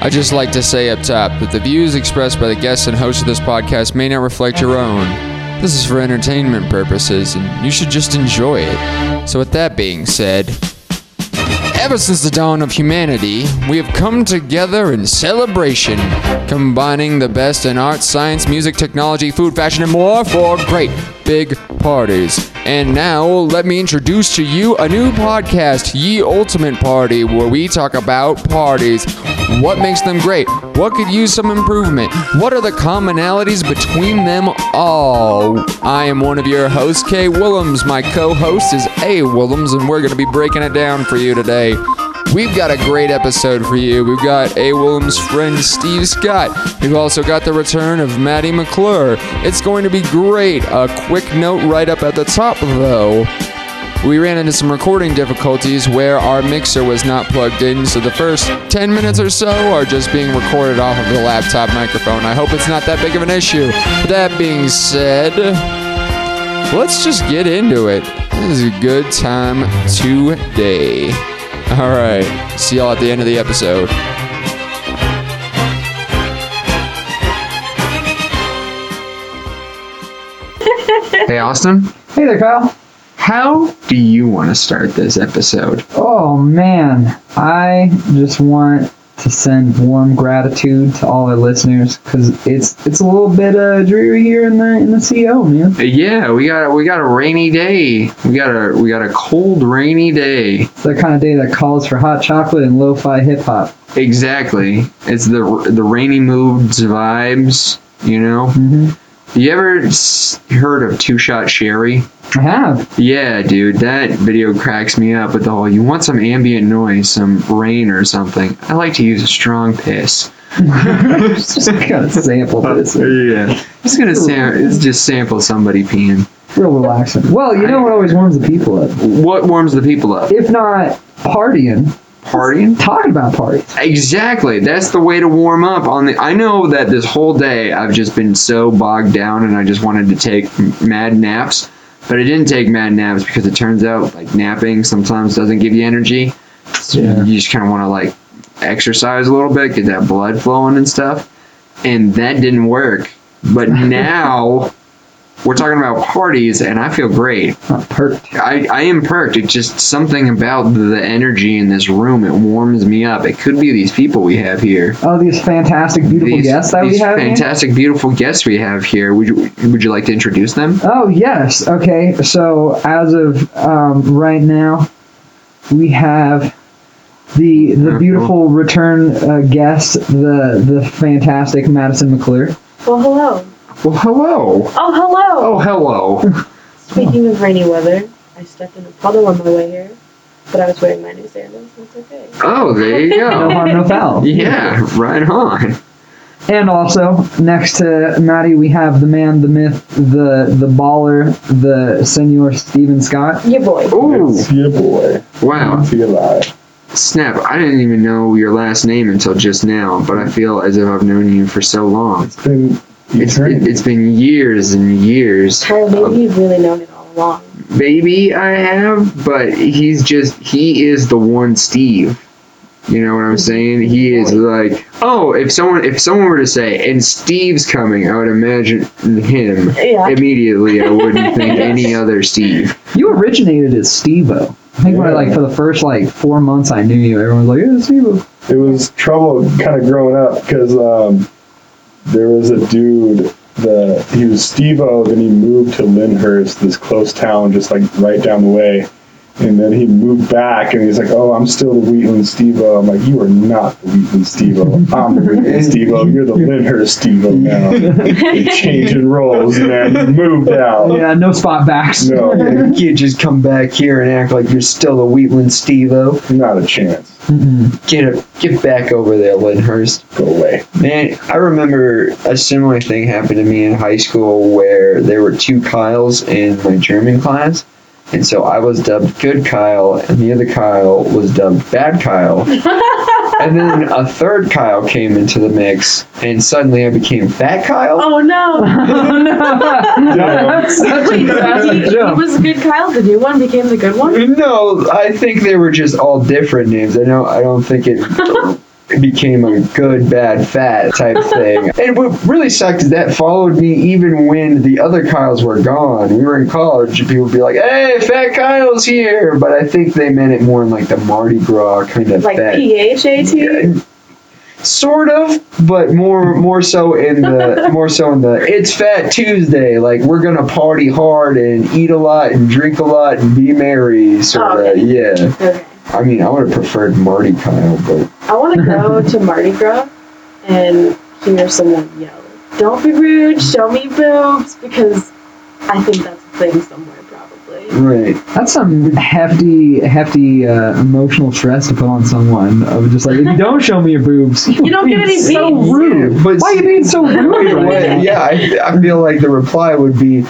I'd just like to say up top that the views expressed by the guests and hosts of this podcast may not reflect your own. This is for entertainment purposes, and you should just enjoy it. So, with that being said, Ever since the dawn of humanity, we have come together in celebration, combining the best in art, science, music, technology, food, fashion, and more for great big parties. And now, let me introduce to you a new podcast, Ye Ultimate Party, where we talk about parties. What makes them great? What could use some improvement? What are the commonalities between them all? I am one of your hosts, Kay Willems. My co host is A. Willems, and we're going to be breaking it down for you today. We've got a great episode for you. We've got A. Williams' friend Steve Scott. We've also got the return of Maddie McClure. It's going to be great. A quick note right up at the top, though. We ran into some recording difficulties where our mixer was not plugged in, so the first 10 minutes or so are just being recorded off of the laptop microphone. I hope it's not that big of an issue. That being said, let's just get into it. This is a good time today. All right. See y'all at the end of the episode. Hey, Austin. Hey there, Kyle. How do you want to start this episode? Oh man, I just want to send warm gratitude to all our listeners because it's it's a little bit uh, dreary here in the in the CO, man. Yeah, we got we got a rainy day. We got a we got a cold, rainy day. It's the kind of day that calls for hot chocolate and lo-fi hip hop. Exactly. It's the the rainy moods vibes. You know. hmm You ever heard of Two Shot Sherry? I have. Yeah, dude, that video cracks me up with the whole you want some ambient noise, some rain or something. I like to use a strong piss. just gonna sample this. Yeah. Just gonna sam- it's just sample somebody peeing. Real relaxing. Well, you know what always warms the people up? What warms the people up? If not partying, Partying? talking about parties. Exactly. That's the way to warm up on the I know that this whole day I've just been so bogged down and I just wanted to take mad naps, but I didn't take mad naps because it turns out like napping sometimes doesn't give you energy. So Yeah. you just kind of want to like exercise a little bit, get that blood flowing and stuff. And that didn't work. But now we're talking about parties and I feel great. Not perked. I, I am perked. It's just something about the energy in this room. It warms me up. It could be these people we have here. Oh, these fantastic, beautiful these guests that we these have. here? fantastic, beautiful guests we have here. Would you would you like to introduce them? Oh yes. Okay. So as of um, right now, we have the the Mhm. beautiful return uh, guest, the the fantastic Madison McClure. Well, hello. Well, hello. Oh, hello. Oh, hello. Speaking of rainy weather, I stepped in a puddle on my way here, but I was wearing my new sandals, so it's okay. Oh, there you go. No go. harm, no foul. Yeah, right on. And also next to Maddie, we have the man, the myth, the the baller, the Senor Steven Scott. Yeah, boy. Ooh, It's your boy. wow. See you live. Snap. I didn't even know your last name until just now, but I feel as if I've known you for so long. It's been It's, it, eternity. it's been years and years. Kyle, maybe you've really known it all along. Maybe I have, but he's just he is the one Steve. You know what I'm saying? He is like, oh, if someone if someone were to say, and Steve's coming, I would imagine him Yeah. immediately. I wouldn't think any other Steve. You originated as Stevo. I think when I, like for the first like four months I knew you, everyone was like, "Yeah, Stevo." it was trouble kind of growing up because um, there was a dude that he was Steve-O, then he moved to Lyndhurst, this close town just like right down the way. And then he moved back and he's like, Oh, I'm still the Wheatland Steve I'm like, You are not the Wheatland Steve I'm the Wheatland Steve-O. You're the Lyndhurst Steve-O now. You're changing roles, man. You moved out. Yeah, no spot backs. No, You just come back here and act like you're still a Wheatland Steve-O. not a chance. Mm-mm. Get get back over there, Lyndhurst. Go away. Man, I remember a similar thing happened to me in high school where there were two Kyles in my German class. And so I was dubbed Good Kyle, and the other Kyle was dubbed Bad Kyle. and then a third Kyle came into the mix, and suddenly I became Fat Kyle. Oh no! oh no! That's such Wait, a so he, drastic he was a good Kyle. The new one became the good one. No, I think they were just all different names. I know I don't think it it became a good, bad, fat type thing. and what really sucked is that followed me even when the other Kyles were gone. We were in college, and people would be like, "Hey, Fat Kyle's here," but I think they meant it more in like the Mardi Gras kind of Like fat. PHAT? Yeah, sort of, but more more so in the more so in the it's Fat Tuesday. Like we're gonna party hard and eat a lot and drink a lot and be merry. Sort oh, of, Okay. yeah. Okay. I mean, I would have preferred Marty Kyle, but I want to go to Mardi Gras and hear someone yell, Don't be rude, show me boobs, because I think that's a thing somewhere, probably. right. That's some hefty, hefty uh, emotional stress to put on someone. Of just like, if you don't show me your boobs, You don't get any so beats. rude. But Why are you being so rude? Right way, yeah, I, I feel like the reply would be,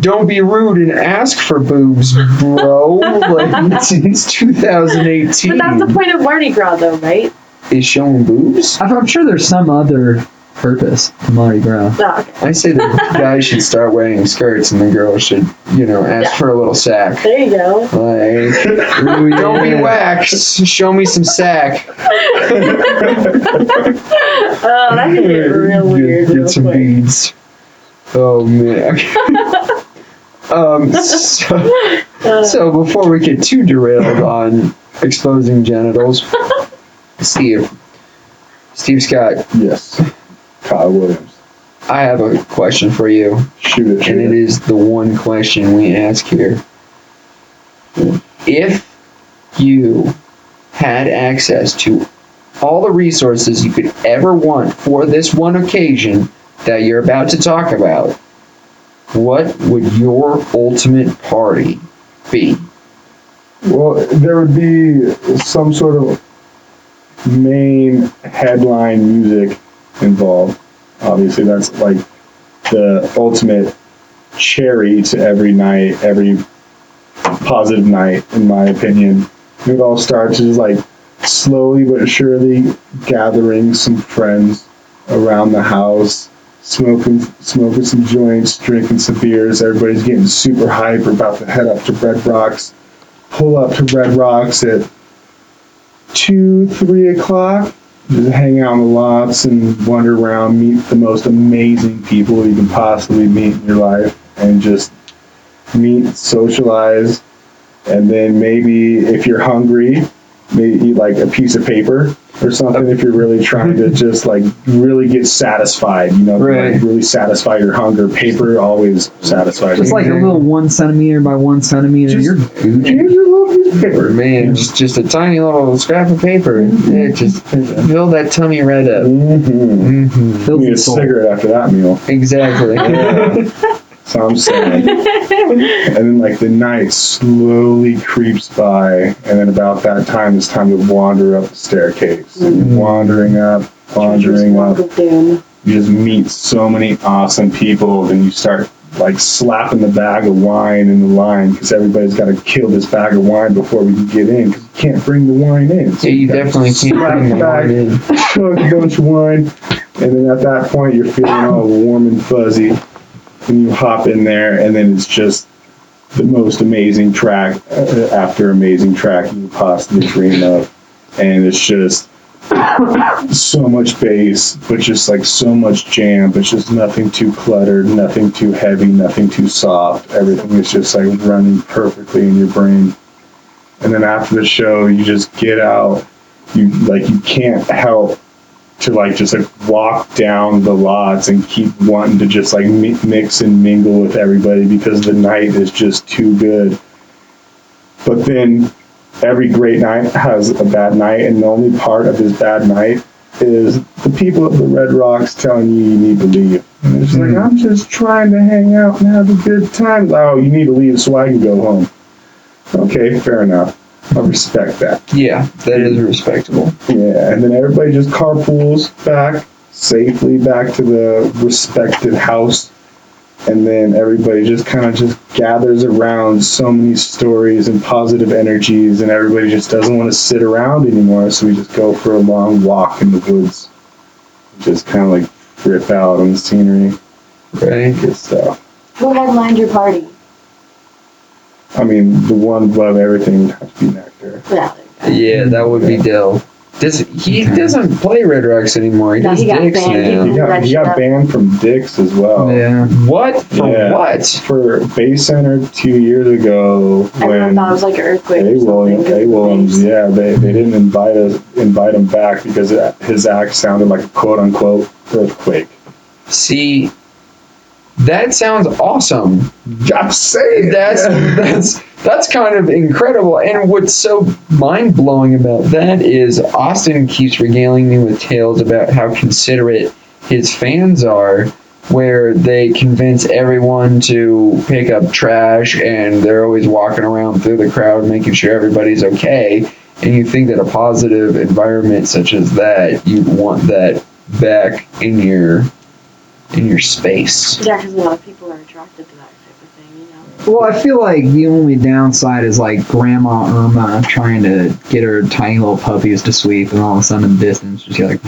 "Don't be rude and ask for boobs, bro." like it's, it's 2018. But that's the point of Mardi Gras, though, right? Is showing boobs? I'm I'm sure there's some other purpose to Mardi Gras. Oh, okay. I say the guys should start wearing skirts and the girls should, you know, ask Yeah. for a little sack. There you go. Like, Ooh, don't be yeah. waxed. Show me some sack. Oh, that could get real weird. Get, real get some quick. beads. Oh man. um. So, so before we get too derailed on exposing genitals, Steve. Steve Scott, Yes. Kyle Williams. I have a question for you. Shoot it. And it it. is the one question we ask here. If you had access to all the resources you could ever want for this one occasion that you're about to talk about, what would your ultimate party be? Well, there would be some sort of main headline music involved. Obviously, that's like the ultimate cherry to every night, every positive night, in my opinion. It would all start just like slowly but surely gathering some friends around the house, smoking smoking some joints, drinking some beers. Everybody's getting super hype. We're about to head up to Red Rocks pull up to Red Rocks at two, three o'clock. Just hang out in the lots and wander around, meet the most amazing people you can possibly meet in your life, and just meet, socialize, and then maybe if you're hungry, maybe eat like a piece of paper or something. If you're really trying to just like really get satisfied, you know, Right. like really satisfy your hunger. Paper always satisfies. Just like a little one centimeter by one centimeter. Just- you're. Here's your little piece of paper, Man, just, just a tiny little scrap of paper. Yeah, just fill that tummy right up. Mm-hmm. hmm Fills Need a soul. cigarette after that meal. Exactly. So I'm saying. and then like the night slowly creeps by, and then about that time it's time to wander up the staircase. And you're mm-hmm. wandering up, wandering up. Walk. You just meet so many awesome people, then you start like slapping the bag of wine in the line because everybody's got to kill this bag of wine before we can get in because you can't bring the wine in. So Yeah, you gotta definitely just can't slap bring the bag, wine in. chug a bunch of wine, and then at that point you're feeling all warm and fuzzy, and you hop in there, and then it's just the most amazing track uh, after amazing track you possibly dream of, and it's just so much bass, but just like so much jam, but just nothing too cluttered, nothing too heavy, nothing too soft. Everything is just like running perfectly in your brain. And then after the show, you just get out. You like you can't help to like just like walk down the lots and keep wanting to just like mi- mix and mingle with everybody because the night is just too good. But then every great night has a bad night, and the only part of his bad night is the people at the Red Rocks telling you you need to leave. And it's like, hmm. I'm just trying to hang out and have a good time. Oh, you need to leave so I can go home. Okay, fair enough. I respect that. Yeah, that is respectable. Yeah, and then everybody just carpools back safely back to the respected house. And then everybody just kind of just gathers around so many stories and positive energies, and everybody just doesn't want to sit around anymore. So we just go for a long walk in the woods, just kind of like rip out on the scenery, Right? good stuff. Who headlined your party? I mean, the one above everything would have to be Nectar. Yeah, there you go. Yeah, that would be Dell. Does he Okay. doesn't play Red Rocks anymore? He No, does he got Dicks banned. now. He got, he got banned from Dick's as well. Yeah. What for? Yeah. What? For Bay Center two years ago Everyone when thought it was like an earthquake. A or something, Williams, 'cause A Williams, yeah, they, they didn't invite us invite him back because his act sounded like a quote unquote earthquake. See, that sounds awesome. I'm saying That's that's that's kind of incredible. And what's so mind blowing about that is Austin keeps regaling me with tales about how considerate his fans are, where they convince everyone to pick up trash and they're always walking around through the crowd making sure everybody's okay. And you think that a positive environment such as that, you'd want that back in your in your space. Yeah, because a lot of people are attracted to that type of thing, you know. Well, I feel like the only downside is like Grandma Irma trying to get her tiny little puppies to sleep, and all of a sudden in the distance, just hear like,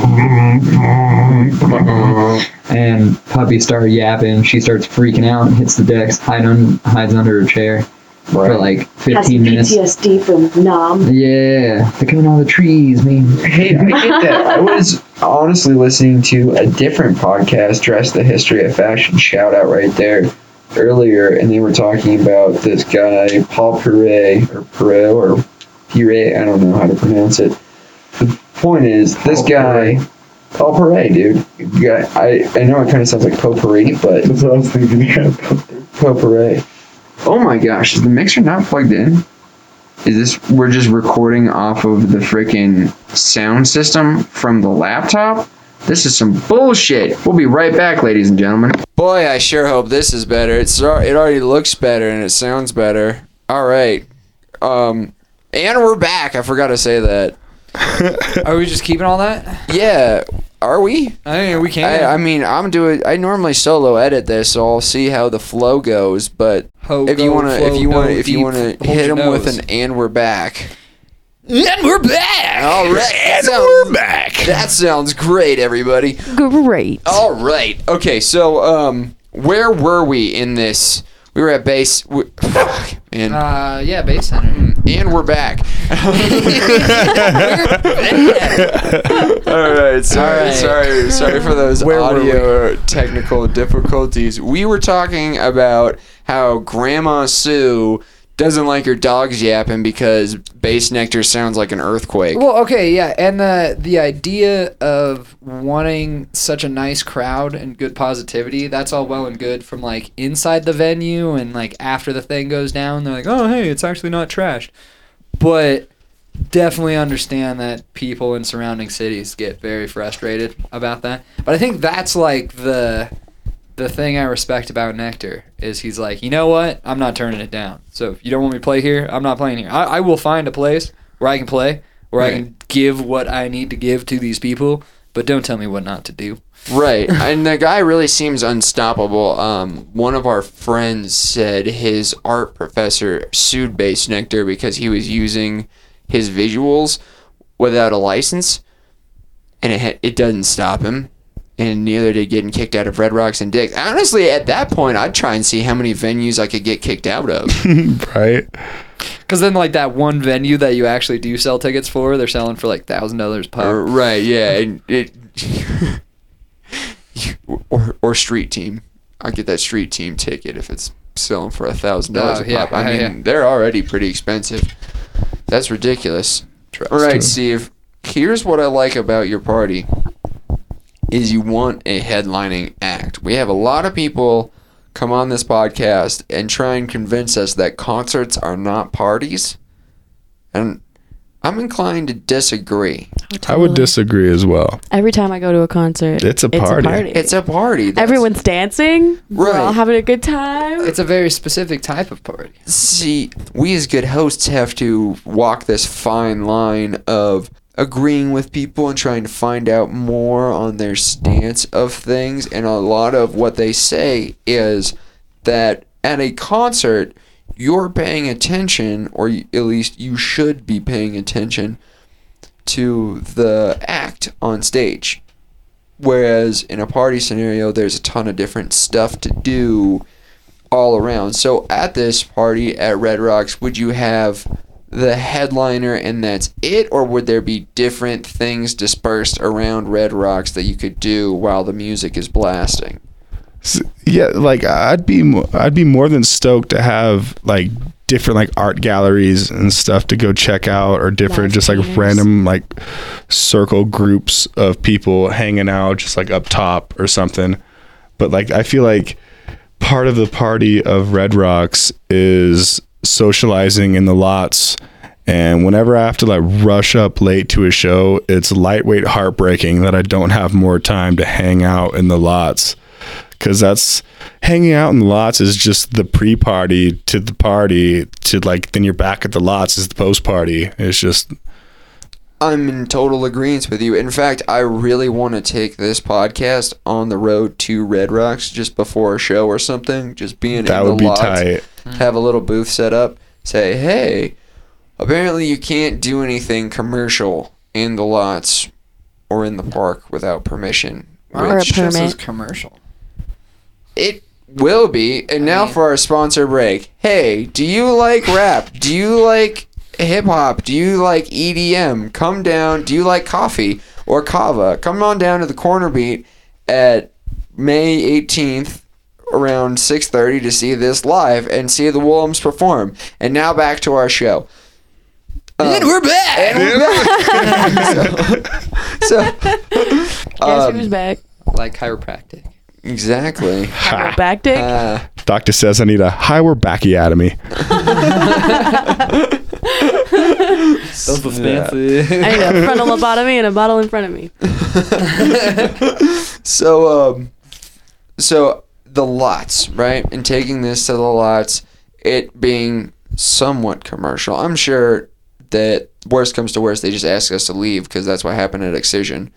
and puppies start yapping. She starts freaking out and hits the decks, hide un- hides under her chair for like Has 15 minutes. PTSD from Nam. Yeah, they're coming out of the trees, man. Hey, I get that. I was honestly listening to a different podcast, Dress the History of Fashion, shout out right there, earlier, and they were talking about this guy, Paul Pere, or Perot, or Pire, I don't know how to pronounce it. The point is, this Paul guy, Paul Pere, dude, guy, I, I know it kind of sounds like potpourri, but That's what I was thinking. Yeah. potpourri. Oh my gosh, is the mixer not plugged in? Is this we're just recording off of the freaking sound system from the laptop? This is some bullshit. We'll be right back, ladies and gentlemen. Boy, I sure hope this is better. It's it already looks better and it sounds better. All right, um, and we're back. I forgot to say that. Are we just keeping all that? Yeah, are we? I mean, we can. I, I mean, I'm doing. I normally solo edit this, so I'll see how the flow goes. But if you wanna, if you wanna, if you wanna hit them with an "and we're back." and we're back. All right, and we're back. That sounds great, everybody. Great. All right. Okay. So, um, where were we in this? We were at base. We, fuck, man. Uh, yeah, Bassnectar. And we're back. All right, sorry, All right. sorry, sorry for those Where audio technical difficulties. We were talking about how Grandma Sue doesn't like her dogs yapping because Bassnectar sounds like an earthquake. Well, okay, yeah, and the the idea of wanting such a nice crowd and good positivity, that's all well and good from like inside the venue and like after the thing goes down, they're like, "Oh, hey, it's actually not trashed." But definitely understand that people in surrounding cities get very frustrated about that. But I think that's like the the thing I respect about Nectar is he's like, you know what? I'm not turning it down. So if you don't want me to play here, I'm not playing here. I, I will find a place where I can play, where I can give what I need to give to these people, but don't tell me what not to do. Right, and the guy really seems unstoppable. Um, one of our friends said his art professor sued Bassnectar because he was using his visuals without a license, and it ha- it doesn't stop him, and neither did getting kicked out of Red Rocks and Dick. Honestly, at that point, I'd try and see how many venues I could get kicked out of. right? Because then, like that one venue that you actually do sell tickets for, they're selling for like thousand dollars pop. right? Yeah, and it or or street team. I get that street team ticket if it's selling for a thousand dollars Oh, a yeah, pop. I mean, yeah. they're already pretty expensive. That's ridiculous. Trust. All right, Steve. Here's what I like about your party: is you want a headlining act. We have a lot of people come on this podcast and try and convince us that concerts are not parties, and I'm inclined to disagree. I would disagree as well. Every time I go to a concert, It's a party. It's a party. That's- Everyone's dancing. We're all Right. having a good time. It's a very specific type of party. See, we as good hosts have to walk this fine line of agreeing with people and trying to find out more on their stance of things. And a lot of what they say is that at a concert, you're paying attention, or at least you should be paying attention to the act on stage. Whereas in a party scenario, there's a ton of different stuff to do all around. So at this party at Red Rocks, would you have the headliner and that's it, or would there be different things dispersed around Red Rocks that you could do while the music is blasting? Yeah like i'd be mo- i'd be more than stoked to have like different like art galleries and stuff to go check out or different Live just like painters. random like circle groups of people hanging out just like up top or something but like i feel like part of the party of red rocks is socializing in the lots and whenever i have to like rush up late to a show it's lightweight heartbreaking that i don't have more time to hang out in the lots because that's hanging out in the lots is just the pre-party to the party to like then you're back at the lots is the post-party it's just I'm in total agreement with you. In fact, I really want to take this podcast on the road to Red Rocks just before a show or something. Just being that in the would be lots, tight Mm-hmm. have a little booth set up. Say, hey, apparently you can't do anything commercial in the lots or in the park without permission. Or a which Just as permit. commercial. it will be. And now mean- for our sponsor break. Hey, do you like rap? Do you like hip hop? Do you like EDM? Come down. Do you like coffee or kava? Come on down to the Corner Beet at May 18th around 6:30 to see this live and see the Woolhams perform. And now back to our show. and we're back. And we're back. so, so Guess um, who's back? Like chiropractic. exactly. Ha. Back dick. Uh, doctor says i need a higher bacchiotomy Those was fancy. I need a frontal lobotomy and a bottle in front of me. so um so the lots right? And taking this to the lots it being somewhat commercial. I'm sure that worst comes to worst they just ask us to leave because that's what happened at excision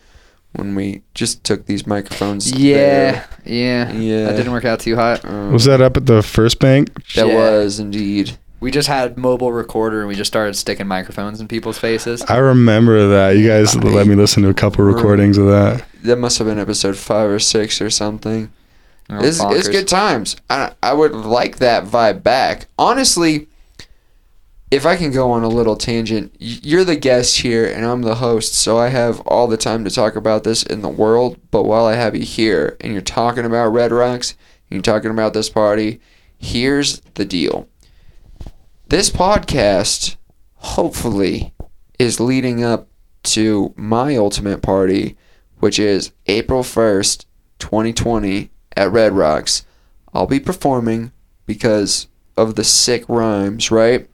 when we just took these microphones Yeah, yeah, Yeah. That didn't work out too hot. Um, was that up at the first bank? That Yeah. was indeed. We just had mobile recorder and we just started sticking microphones in people's faces. i remember that. You guys let me listen to a couple recordings of that. That must have been episode five or six or something It's, it's good times. I, I would like that vibe back. Honestly, if I can go on a little tangent, you're the guest here and I'm the host, so I have all the time to talk about this in the world. But while I have you here and you're talking about Red Rocks, and you're talking about this party, here's the deal. This podcast, hopefully, is leading up to my ultimate party, which is April 1st, 2020 at Red Rocks. I'll be performing because of the sick rhymes, right?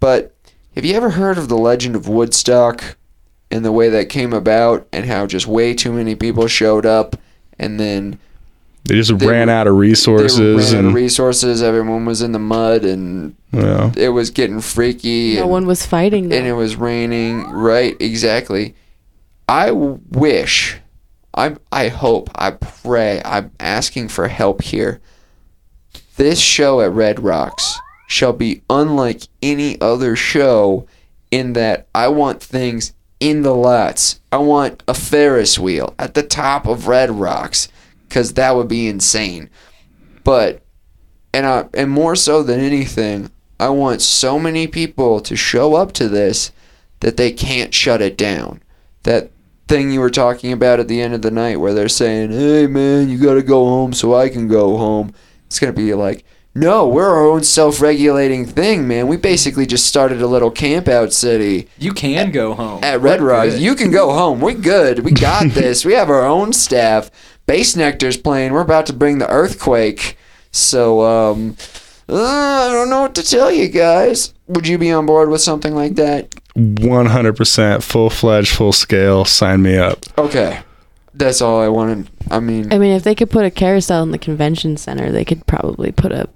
But have you ever heard of the legend of Woodstock and the way that came about and how just way too many people showed up and then they just They ran were- out of they resources ran out of resources, everyone was in the mud and yeah. it was getting freaky No and, one was fighting and it was raining, right? Exactly. I wish I I hope, I pray, I'm asking for help here. This show at Red Rocks shall be unlike any other show in that I want things in the lots. I want a Ferris wheel at the top of Red Rocks cuz that would be insane. But and I and more so than anything, I want so many people to show up to this that they can't shut it down. That thing you were talking about at the end of the night where they're saying, "Hey man, you got to go home so I can go home." It's going to be like, "No, we're our own self-regulating thing, man. We basically just started a little camp out city You can go home at Red We're good. You can go home. We're good. We got this. we have our own staff. Bassnectar's playing. We're about to bring the earthquake. So, um, uh, I don't know what to tell you guys. Would you be on board with something like that? 100% full fledged, full scale. Sign me up. Okay. That's all I wanted. I mean, I mean, if they could put a carousel in the convention center, they could probably put a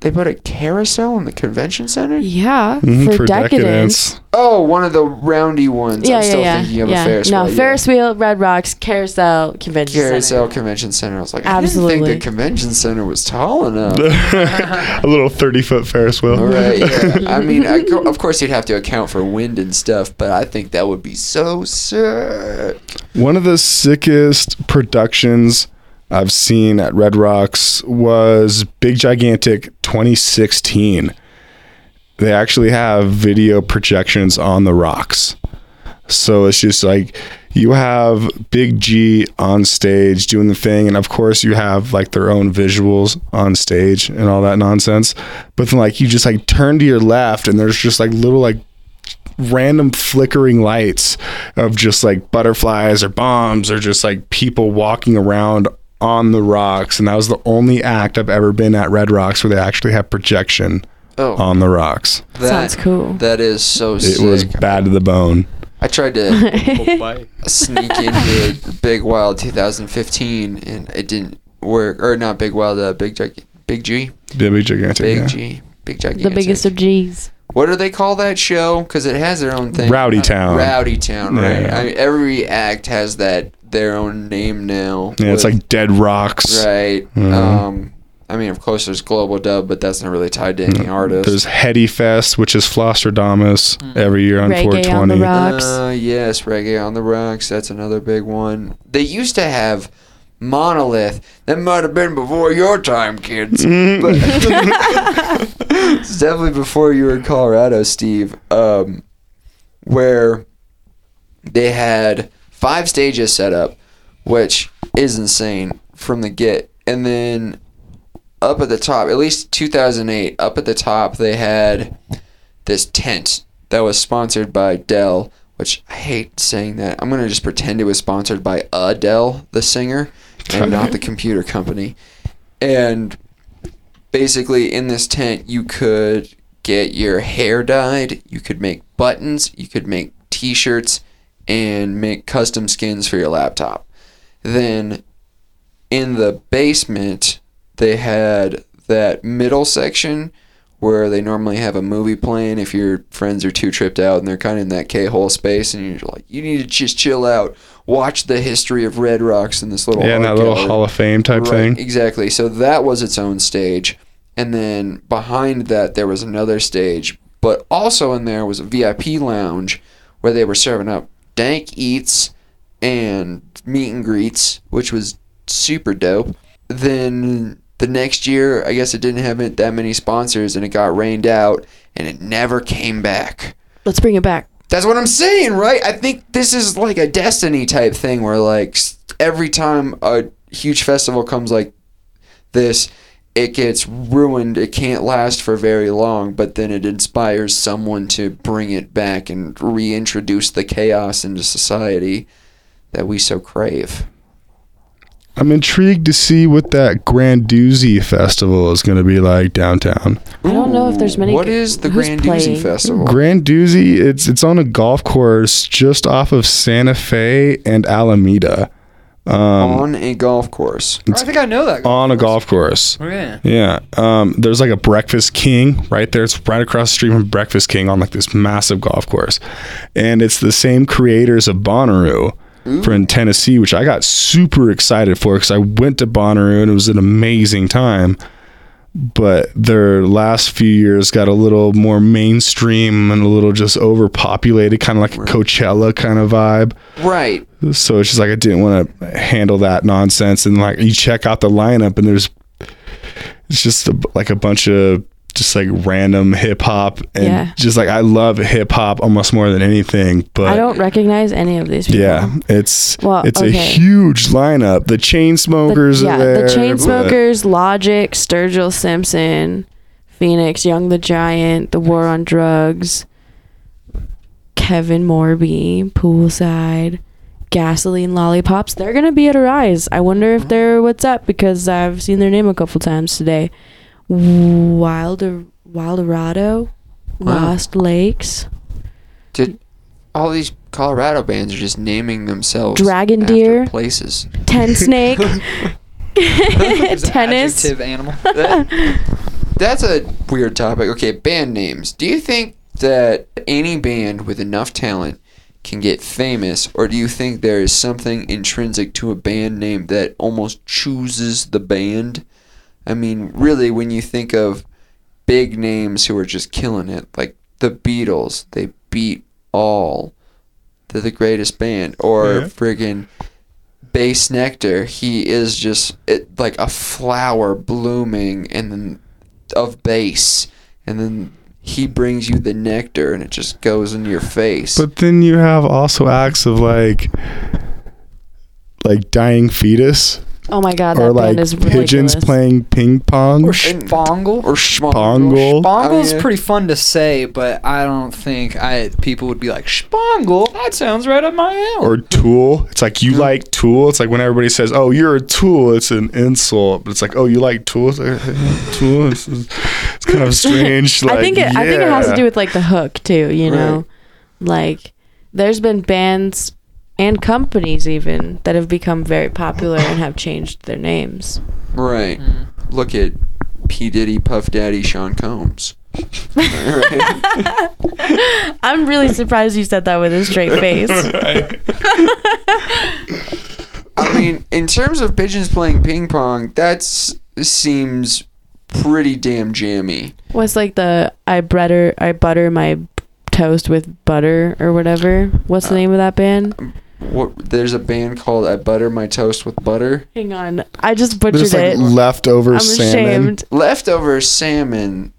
they put a carousel in the convention center? yeah Mhm, for, decadence. Oh, one of the roundy ones. Yeah, I'm yeah, still yeah. thinking of yeah. a Ferris no, wheel. yeah. Ferris wheel, Red Rocks, carousel, convention Carousel center. Convention Center. I was like, I didn't Absolutely. think the convention center was tall enough. a little 30 foot Ferris wheel. All right, yeah. I mean, I, of course, you'd have to account for wind and stuff, but I think that would be so sick. One of the sickest productions I've seen at Red Rocks was Big Gigantic 2016. they actually have video projections on the rocks. So it's just like you have Big G on stage doing the thing, and of course you have like their own visuals on stage and all that nonsense. But then like you just like turn to your left, and there's just like little like random flickering lights of just like butterflies or bombs or just like people walking around on the rocks and that was the only act I've ever been at Red Rocks where they actually have projection Oh, on the rocks. that, Sounds cool. That is so It sick. was bad to the bone. I tried to sneak into Big Wild 2015 and it didn't work. Or not Big Wild, uh, Big Gi- Big G, Yeah, big gigantic. Big yeah. G, Big gigantic. The biggest of G's. What do they call that show? Because it has their own thing. Rowdy Town. Rowdy Town, right? Yeah. I mean, every act has that their own name now. Yeah, it's like Dead Rocks. right. Mhm. Um, I mean, of course, there's Global Dub, but that's not really tied to any artist. There's Heady Fest, which is Flosstradamus every year on Reggae 420. on the rocks. Uh, yes, Reggae on the Rocks. That's another big one. They used to have Monolith. That might have been before your time, kids. But it's definitely before you were in Colorado, Steve. Um, where they had five stages set up, which is insane from the get. And then up at the top, at least 2008, up at the top, they had this tent that was sponsored by Dell, which I hate saying that. I'm going to just pretend it was sponsored by Adele, the singer, and not the computer company. And basically, in this tent, you could get your hair dyed, you could make buttons, you could make t shirts, and make custom skins for your laptop. Then in the basement, they had that middle section where they normally have a movie playing if your friends are too tripped out and they're kind of in that K-hole space and you're like, you need to just chill out, watch the history of Red Rocks in this little Yeah, and that little. Hall of Fame type Right, thing. Exactly. So that was its own stage. And then behind that, there was another stage. But also in there was a VIP lounge where they were serving up dank eats and meet and greets, which was super dope. Then the next year, I guess it didn't have that many sponsors and it got rained out and it never came back. Let's bring it back. That's what I'm saying, right? I think this is like a destiny type thing where like every time a huge festival comes like this, it gets ruined. It can't last for very long, but then it inspires someone to bring it back and reintroduce the chaos into society that we so crave. I'm intrigued to see what that Grandoozy Festival is going to be like downtown. I don't know if there's many What g- is the who's Grandoozy playing? Festival? Grandoozy, it's it's on a golf course just off of Santa Fe and Alameda. Um, on a golf course. I think I know that. on a golf course. Oh, yeah. Yeah. Um, there's like a Breakfast King right there. It's right across the street from Breakfast King on like this massive golf course. And it's the same creators of Bonnaroo for in Tennessee, which I got super excited for because I went to Bonnaroo and it was an amazing time. But their last few years got a little more mainstream and a little just overpopulated, kind of like a Coachella kind of vibe. Right. So it's just like I didn't want to handle that nonsense. And like you check out the lineup, and there's it's just a, like a bunch of just like random hip hop and Yeah. just like I love hip hop almost more than anything. But I don't recognize any of these people. yeah, it's Well, it's a huge lineup. The chain The, smokers yeah, are there. the Chainsmokers, Logic, Sturgill Simpson, Phoenix, Young the Giant, The War on Drugs, Kevin Morby, Poolside, Gasoline Lollipops. They're gonna be at Arise. I wonder if they're what's up because I've seen their name a couple times today. Wilder Wildorado, Wow. Lost Lakes, Did all these Colorado bands are just naming themselves Dragon after Deer. places? Ten Snake, an Tennis. animal. That's a weird topic. Okay, band names. Do you think that any band with enough talent can get famous, or do you think there is something intrinsic to a band name that almost chooses the band? I mean, really, when you think of big names who are just killing it, like the Beatles, they beat all. They're the greatest band. Or Yeah. friggin' Bassnectar, he is just it, like a flower blooming and then of bass. And then he brings you the nectar and it just goes into your face. But then you have also acts of like like dying fetus Oh my god, that or like band is pigeons ridiculous. playing ping pong. Or Shpongle. or schmongle. Shpongle. Shpongle's Oh, yeah. pretty fun to say, but I don't think I people would be like Shpongle. That sounds right up my alley. or tool. It's like you like tool. It's like when everybody says, "Oh, you're a tool," it's an insult. But it's like, "Oh, you like tools?" Tool. It's, it's kind of strange. Like, I think it, I think it has to do with like the hook too. You Right. know, like there's been bands and companies even that have become very popular and have changed their names. Right. Hmm. Look at P Diddy, Puff Daddy, Sean Combs. Right? I'm really surprised you said that with a straight face. I mean, in terms of pigeons playing ping pong, that seems pretty damn jammy. What's like the I butter I butter my toast with butter or whatever? What's the uh, name of that band? Um, What? There's a band called "I Butter My Toast with Butter." Hang on, I just butchered There's like it. leftover I'm salmon. ashamed. Leftover salmon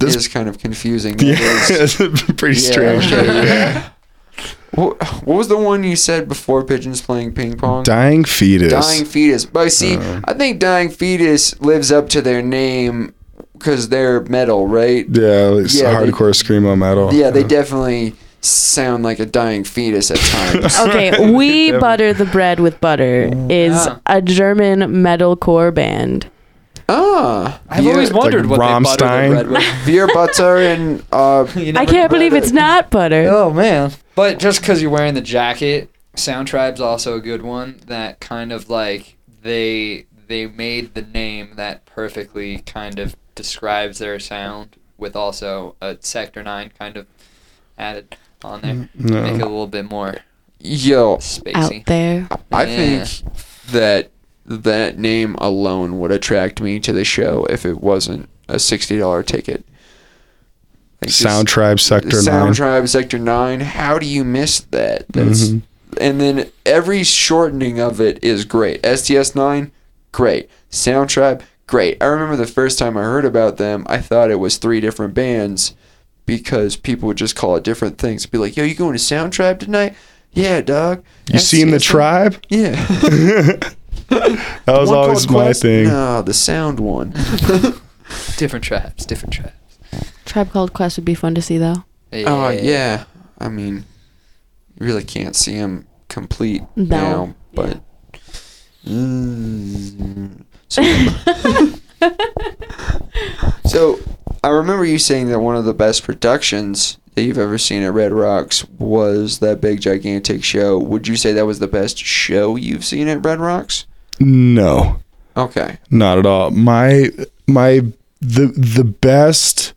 This- is kind of confusing. Yeah, it's pretty Yeah, strange. okay, yeah. What, what was the one you said before pigeons playing ping pong? Dying fetus. Dying fetus. But see, Uh. I think dying fetus lives up to their name because they're metal, right? yeah, it's Yeah, they- hardcore screamo metal. Yeah, they definitely sound like a dying fetus at times. Okay, we butter the bread with butter is Yeah. a German metalcore band. ah, I've beer- always wondered like what they butter Rammstein? the bread with. beer butter and uh, You I can't believe it's not butter. Oh man! But just because you're wearing the jacket, Sound Tribe's also a good one. That kind of like they they made the name that perfectly kind of describes their sound, with also a Sector Nine kind of added on there, No. make it a little bit more yo, spacey. Out there. I Yeah. think that that name alone would attract me to the show if it wasn't a sixty dollar ticket. Like Sound Tribe Sector Sound 9. Tribe Sector Nine. How do you miss that? That's Mhm. and then every shortening of it is great. STS Nine, great. Sound Tribe, great. I remember the first time I heard about them, I thought it was three different bands because people would just call it different things. Be like, "Yo, you going to Sound Tribe tonight?" Yeah, dog. You seen the STS9? tribe? Yeah. That was One always my Quest? thing. No, the sound one. Different tribes, different tribes. Tribe Called Quest would be fun to see though. Oh yeah. I mean, you really can't see them complete No. now, but. Mm. So, so, I remember you saying that one of the best productions that you've ever seen at Red Rocks was that big gigantic show. Would you say that was the best show you've seen at Red Rocks? No, Okay. not at all. My my the the best.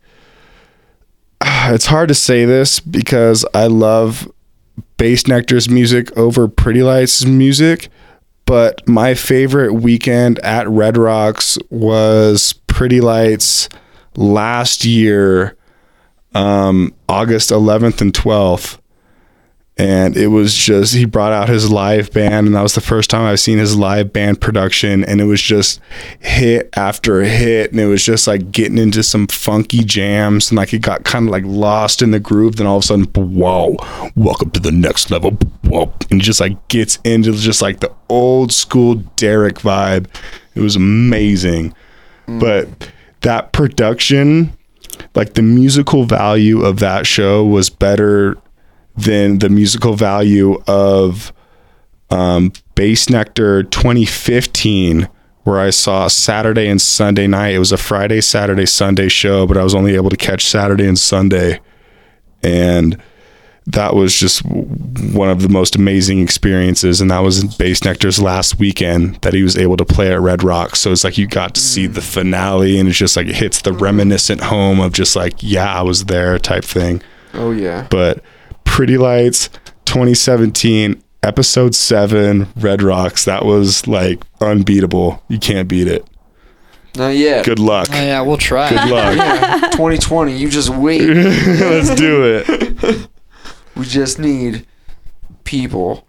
It's hard to say this because I love Bassnectar's music over Pretty Lights' music, but my favorite weekend at Red Rocks was Pretty Lights last year, um, August 11th and 12th. And it was just, he brought out his live band, and that was the first time I've seen his live band production. And it was just hit after hit. And it was just like getting into some funky jams. And like it got kind of like lost in the groove. Then all of a sudden, whoa, welcome to the next level. Whoa. And just like gets into just like the old school Derek vibe. It was amazing. Mm. But that production, like the musical value of that show was better than the musical value of um, Bassnectar 2015, where I saw Saturday and Sunday night. It was a Friday, Saturday, Sunday show, but I was only able to catch Saturday and Sunday. And that was just one of the most amazing experiences. And that was Bassnectar's last weekend that he was able to play at Red Rocks. So it's like you got to see the finale, and it's just like it hits the reminiscent home of just like, yeah, I was there type thing Oh yeah. but Pretty Lights 2017 episode 7 Red Rocks that was like unbeatable. You can't beat it. Not yet. Good luck. Oh, yeah, we'll try. Good luck. Yeah, 2020. You just wait. Let's do it. We just need people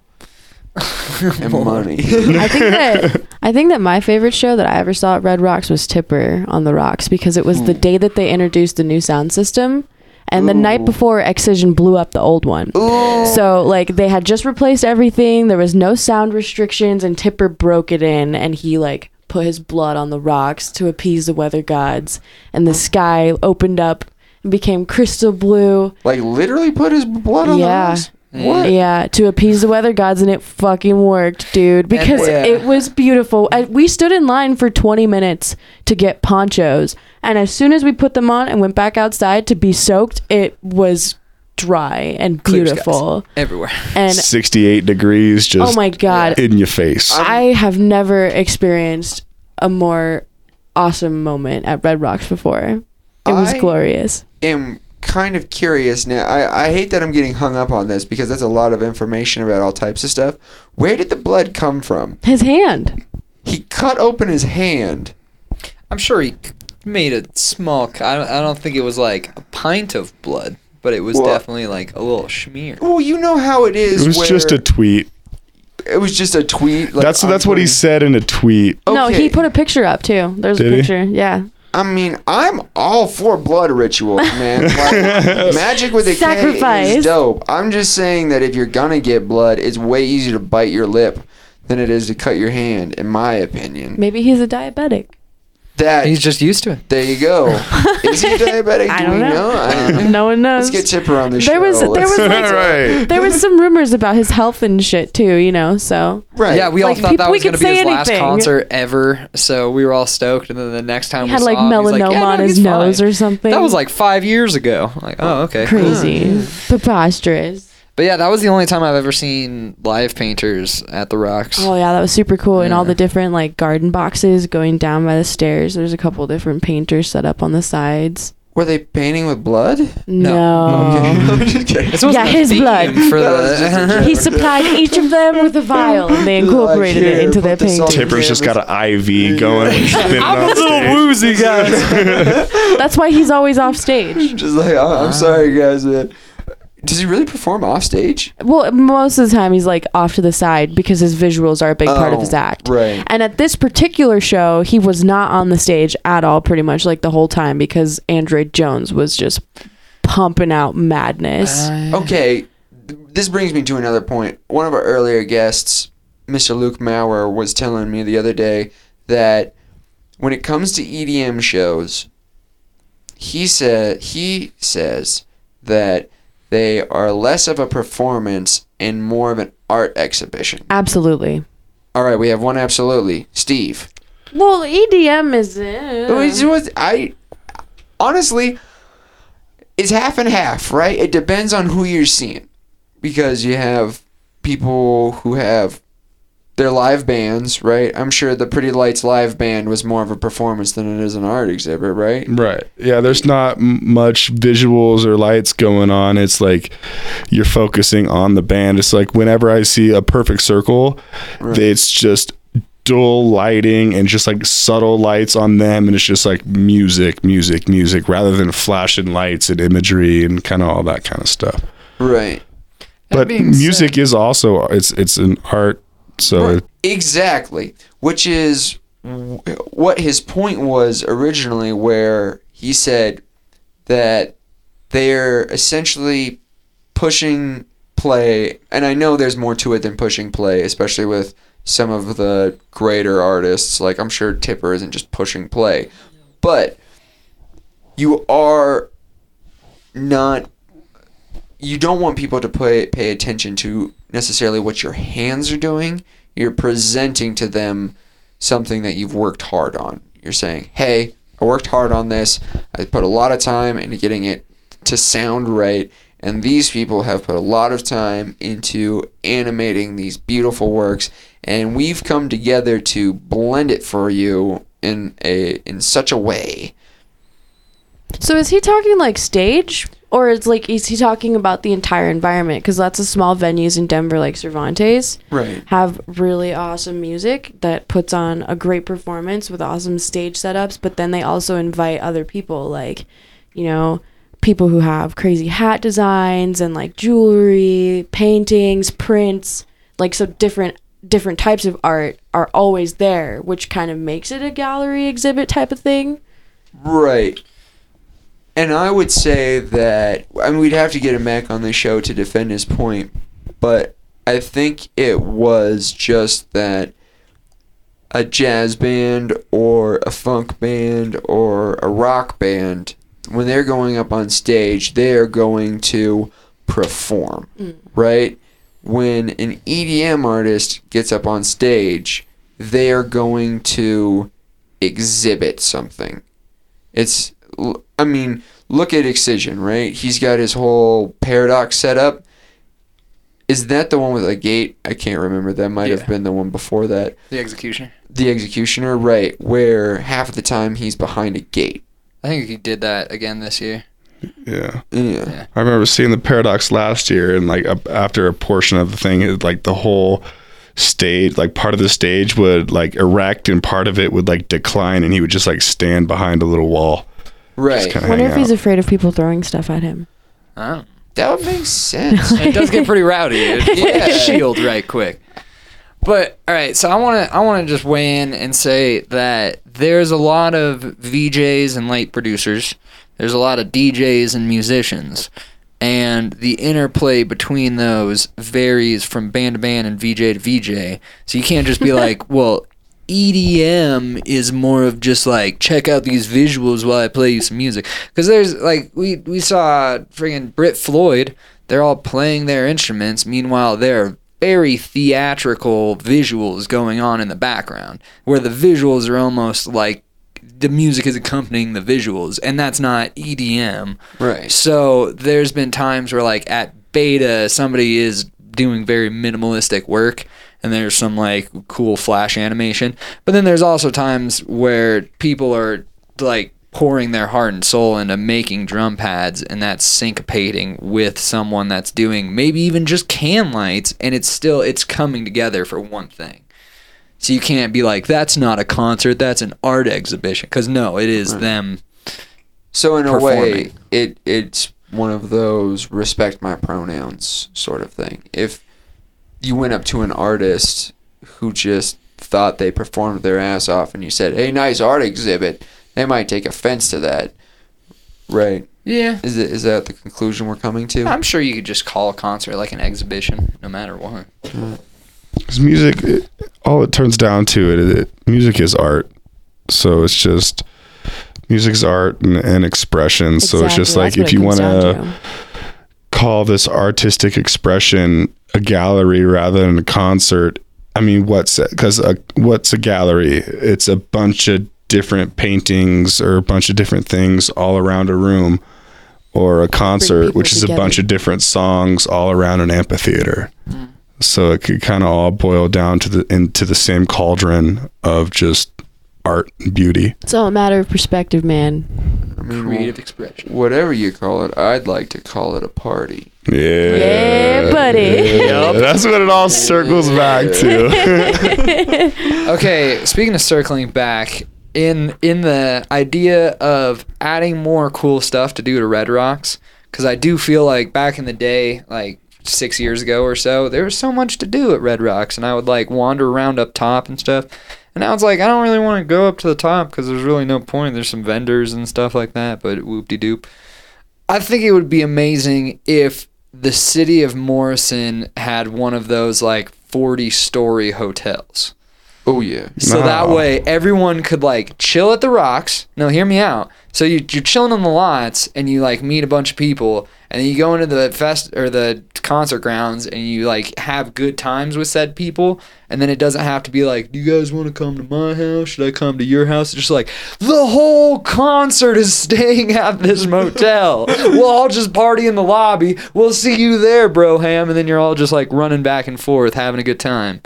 and money. I think that I think that my favorite show that I ever saw at Red Rocks was Tipper on the Rocks because it was the hmm. day that they introduced the new sound system. And the night before, Excision blew up the old one. Ooh. So, like, they had just replaced everything. There was no sound restrictions, and Tipper broke it in, and he, like, put his blood on the rocks to appease the weather gods. And the sky opened up and became crystal blue. Like literally put his blood on Yeah. the rocks? Mm. What? Yeah, to appease the weather gods, and it fucking worked, dude. Because yeah. it was beautiful. I, we stood in line for 20 minutes to get ponchos, and as soon as we put them on and went back outside to be soaked, it was dry and beautiful. everywhere. And 68 degrees just oh my god, in your face. I have never experienced a more awesome moment at Red Rocks before. It was glorious. I- glorious. am kind of curious now. I, I hate that I'm getting hung up on this because that's a lot of information about all types of stuff. Where did the blood come from? His hand. He cut open his hand. I'm sure he made a small. c- I don't, I don't think it was like a pint of blood, but it was Well- definitely like a little smear. Well, you know how it is. it was where just a tweet. It was just a tweet. Like, that's that's what he said in a tweet. No, he put a picture up too. There's a Did he? picture. Yeah. I mean, I'm all for blood rituals, man. Like, magic with a K Sacrifice. is dope. I'm just saying that if you're gonna get blood, it's way easier to bite your lip than it is to cut your hand, in my opinion. Maybe he's a diabetic. That He's just used to it. there you go. Is he diabetic? I Do don't we know. know? I- No one knows. Let's get Tipper on the show. there was there Let's- was like, right. there was some rumors about his health and shit too, you know. So right. Yeah, we all Like, thought people- that we was going to could be his say last anything. concert ever, so we were all stoked. And then the next time he we had saw like him, he's melanoma like, yeah, on no, his he's nose or something. That was like five years ago. Like, oh, okay. crazy, preposterous. But yeah, that was the only time I've ever seen live painters at the Rocks. Oh yeah, that was super cool. And all the different like garden boxes going down by the stairs. There's a couple different painters set up on the sides. Were they painting with blood? No. I'm just kidding. This was Yeah, the his blood. for That was just a the. he supplied each of them with a vial, and they incorporated Like, it into their put painting. Tipper's just got an IV going. I'm a little woozy, guys. That's why he's always off stage. Just like, oh, I'm ah. sorry, guys. Man. Does he really perform off stage? Well, most of the time he's like off to the side because his visuals are a big part of his Oh, act. Right. And at this particular show, he was not on the stage at all, pretty much like the whole time, because Android Jones was just pumping out madness. Uh, okay, th- this brings me to another point. One of our earlier guests, Mr. Luke Maurer, was telling me the other day that when it comes to EDM shows, he said he says that they are less of a performance and more of an art exhibition. Absolutely. All right, we have one absolutely. Steve. Well, EDM is. It it was- I honestly, it's half and half, right? It depends on who you're seeing, because you have people who have their live bands, right? I'm sure the Pretty Lights live band was more of a performance than it is an art exhibit, right? Right. Yeah, there's not m- much visuals or lights going on. It's like you're focusing on the band. It's like whenever I see a perfect circle, Right. it's just dull lighting and just like subtle lights on them and it's just like music, music, music rather than flashing lights and imagery and kind of all that kind of stuff. Right. But being music is also it's it's an art so Right. it, Exactly. Which is what his point was originally, where he said that they're essentially pushing play. And I know there's more to it than pushing play, especially with some of the greater artists. Like, I'm sure Tipper isn't just pushing play. But you are not you don't want people to pay pay attention to necessarily what your hands are doing. You're presenting to them something that you've worked hard on. You're saying, "Hey, I worked hard on this. I put a lot of time into getting it to sound right." And these people have put a lot of time into animating these beautiful works, and we've come together to blend it for you in a in such a way. So is he talking like stage? Or it's like, is he talking about the entire environment? Because lots of small venues in Denver, like Cervantes, Right. have really awesome music that puts on a great performance with awesome stage setups, but then they also invite other people, like, you know, people who have crazy hat designs and like jewelry, paintings, prints, like so different different types of art are always there, which kind of makes it a gallery exhibit type of thing. Right. And I would say that I mean we'd have to get him back on the show to defend his point, but I think it was just that a jazz band or a funk band or a rock band when they're going up on stage, they are going to perform, mm. right? When an EDM artist gets up on stage, they are going to exhibit something. It's, I mean, look at Excision, right? He's got his whole paradox set up. Is that the one with a gate? I can't remember. That might Yeah. have been the one before that. The executioner. The Executioner, right? Where half of the time he's behind a gate. I think he did that again this year. Yeah. Yeah. I remember seeing the paradox last year, and like up after a portion of the thing, it, like the whole stage, like part of the stage would like erect, and part of it would like decline, and he would just like stand behind a little wall. Right. kinda Wonder hang if he's afraid of people throwing stuff at him. Oh. That would make sense. it does get pretty rowdy. It, Yeah. yeah, shield right quick. But all right, so I want to I want to just weigh in and say that there's a lot of VJs and light producers. There's a lot of DJs and musicians, and the interplay between those varies from band to band and VJ to VJ. So you can't just be like, well. EDM is more of just like check out these visuals while I play you some music. Because there's like we we saw friggin' Brit Floyd. They're all playing their instruments. Meanwhile there are very theatrical visuals going on in the background where the visuals are almost like the music is accompanying the visuals and that's not EDM right. so there's been times where like at beta somebody is doing very minimalistic work and there's some like cool flash animation. But then there's also times where people are like pouring their heart and soul into making drum pads and that's syncopating with someone that's doing maybe even just can lights and it's still it's coming together for one thing. So you can't be like that's not a concert, that's an art exhibition cuz no, it is them So in a way, it it's one of those respect my pronouns sort of thing. If you went up to an artist who just thought they performed their ass off and you said, "Hey, nice art exhibit," they might take offense to that. Right. Yeah. Is it is that the conclusion we're coming to? I'm sure you could just call a concert like an exhibition, no matter what. Because music, it, all it turns down to it, it, music is art. So it's just music's art and, and expression. So it's just like Exactly, if you want what it comes to call this artistic expression a gallery rather than a concert, I mean, what's because what's a gallery? It's a bunch of different paintings or a bunch of different things all around a room, or a concert, which is a bunch of different songs all around an amphitheater. Mm. So it could kind of all boil down to the into the same cauldron of just art and beauty. It's all a matter of perspective, man. I mean, Creative expression. whatever you call it, I'd like to call it a party. Yeah, Yeah, buddy. Yeah, That's what it all circles back to. Okay, speaking of circling back, in in the idea of adding more cool stuff to do to Red Rocks, because I do feel like back in the day, like six years ago or so, there was so much to do at Red Rocks, and I would like wander around up top and stuff. And now it's like I don't really want to go up to the top because there's really no point. There's some vendors and stuff like that, but whoop de doop. I think it would be amazing if the city of Morrison had one of those like 40 story hotels. Oh yeah. So that way everyone could like chill at the rocks. No, hear me out. So you, you're chilling on the lots and you like meet a bunch of people and then you go into the fest or the concert grounds and you like have good times with said people and then it doesn't have to be like, do you guys want to come to my house? Should I come to your house? It's just like the whole concert is staying at this motel. we'll all just party in the lobby. We'll see you there, bro ham, and then you're all just like running back and forth having a good time.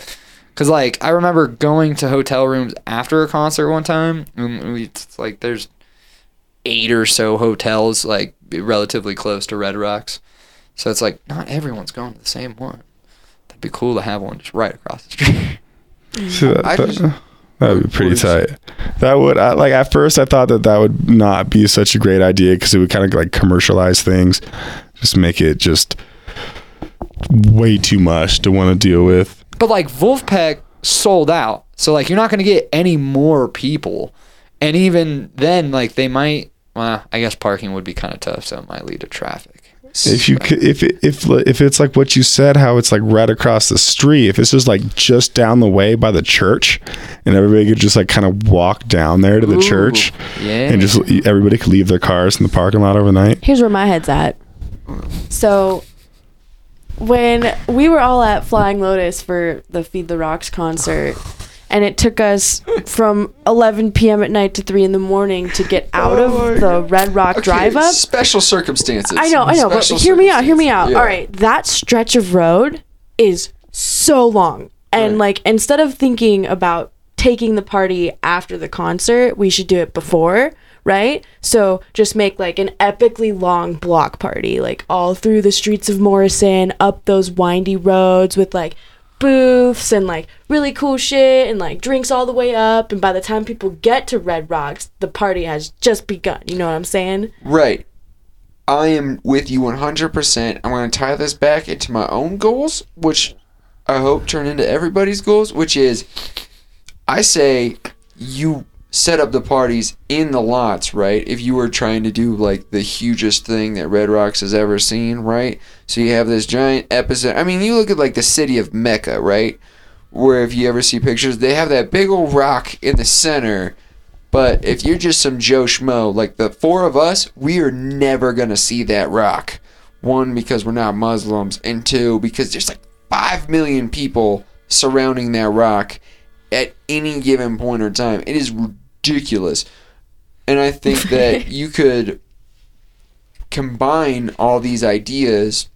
Cause like I remember going to hotel rooms after a concert one time, and we, it's like there's eight or so hotels like relatively close to Red Rocks, so it's like not everyone's going to the same one. That'd be cool to have one just right across the street. See, that, I that, just- would be pretty tight. That would I, like at first I thought that that would not be such a great idea because it would kind of like commercialize things, just make it just way too much to want to deal with. But like Wolfpack sold out, so like you're not gonna get any more people, and even then, like they might. Well, I guess parking would be kind of tough, so it might lead to traffic. If you could, if it, if if it's like what you said, how it's like right across the street. If it's just like just down the way by the church, and everybody could just like kind of walk down there to the Ooh, church, yeah, and just everybody could leave their cars in the parking lot overnight. Here's where my head's at. So, when we were all at Flying Lotus for the Feed the Rocks concert, and it took us from 11 p.m. at night to 3 in the morning to get out of oh, the Red Rock drive up. Special circumstances. I know, I know, but hear me out, hear me out. Yeah. All right, that stretch of road is so long. And Right. like instead of thinking about taking the party after the concert, we should do it before, right? So just make like an epically long block party, like all through the streets of Morrison, up those windy roads with like booths and like really cool shit and like drinks all the way up and by the time people get to Red Rocks, the party has just begun. You know what I'm saying? Right. I am with you 100%. I'm going to tie this back into my own goals, which I hope turn into everybody's goals, which is I say you set up the parties in the lots, right? If you were trying to do like the hugest thing that Red Rocks has ever seen, right? So you have this giant episode. I mean, you look at like the city of Mecca, right? Where if you ever see pictures, they have that big old rock in the center. But if you're just some Joe Schmo, like the four of us, we are never gonna see that rock. One, because we're not Muslims, and two, because there's like five million people surrounding that rock at any given point or time. It is ridiculous. And I think that you could combine all these ideas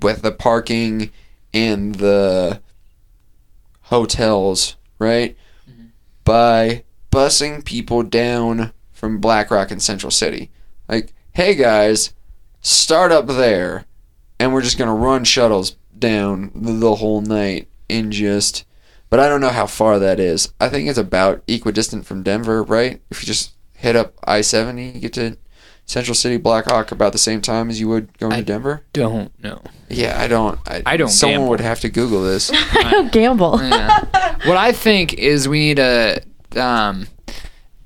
with the parking and the hotels, right? Mm-hmm. By busing people down from Black Hawk and Central City. Like, hey guys, start up there, and we're just gonna run shuttles down the whole night and just. But I don't know how far that is. I think it's about equidistant from Denver, right? If you just hit up I seventy, you get to Central City, Black Hawk about the same time as you would going I- to Denver. Don't know. Yeah, I don't. I, I don't Someone gamble. would have to Google this. I don't gamble. Yeah. what I think is we need to um,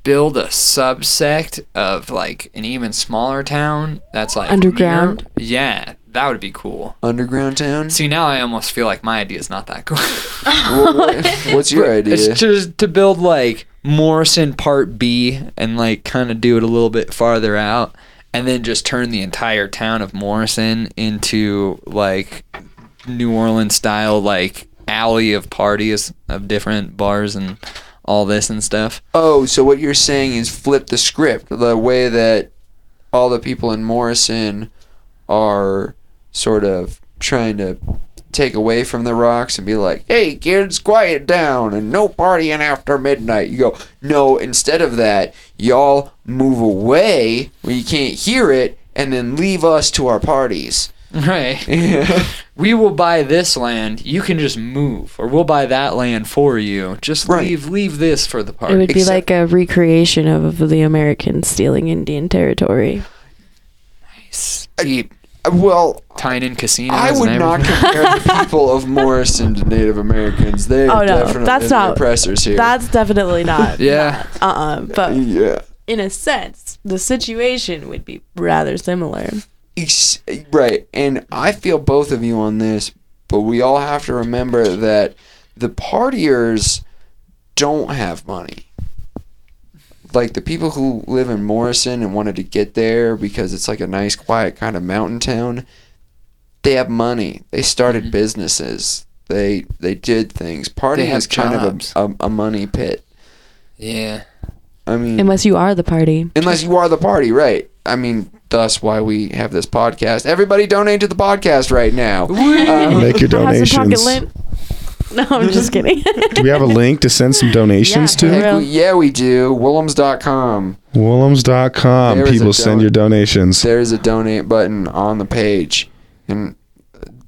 build a subsect of like an even smaller town that's like Underground? near- yeah, that would be cool. Underground town. See, now I almost feel like my idea is not that cool. What- what- what's your idea? It's just to build like Morrison Part B and like kind of do it a little bit farther out, and then just turn the entire town of Morrison into like New Orleans style like alley of parties of different bars and all this and stuff. Oh, so what you're saying is flip the script. The way that all the people in Morrison are sort of trying to take away from the rocks and be like, hey, kids, quiet down and no partying after midnight. You go, no, instead of that, y'all move away where you can't hear it and then leave us to our parties. Right. we will buy this land. You can just move, or we'll buy that land for you. Just Right. leave leave this for the party. It would be Except- like a recreation of the Americans stealing Indian territory. Deep. Well, tying in casinos. I would not compare the people of Morrison to Native Americans. They're Oh, no, definitely that's not- oppressors here. That's definitely not. Yeah. Uh uh But yeah. in a sense, the situation would be rather similar. Ex- Right. And I feel both of you on this, but we all have to remember that the partiers don't have money. Like the people who live in Morrison and wanted to get there because it's like a nice, quiet kind of mountain town, they have money. They started Mhm. businesses. They they did things. Partying They is kind jobs. of a, a, a money pit. Yeah. I mean, Unless you are the party. unless you are the party, right? I mean, thus why we have this podcast. Everybody donate to the podcast right now. Um, Make your Have some pocket donations. Lint. No, I'm just kidding. Do we have a link to send some donations Yeah. heck, to? we- yeah, we do. Willems.com. Woolums.com. There is a People send your donations. There's a donate button on the page, and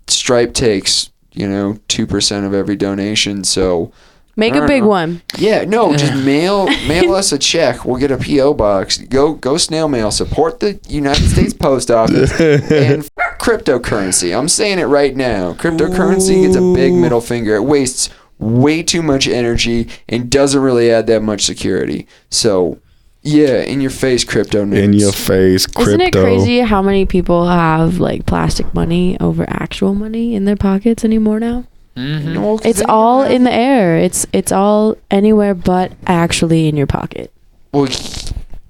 Stripe takes you know two percent of every donation. So Make a big know. one. yeah, no, just mail mail us a check. We'll get a PO box. Go go snail mail. Support the United States Post Office and cryptocurrency. I'm saying it right now. Cryptocurrency gets a big middle finger. It wastes way too much energy and doesn't really add that much security. So, yeah, in your face, crypto nerds. In your face, crypto. Isn't it crazy how many people have like plastic money over actual money in their pockets anymore now? Mhm. Well, 'cause It's all have- in the air. It's it's all anywhere but actually in your pocket. Well,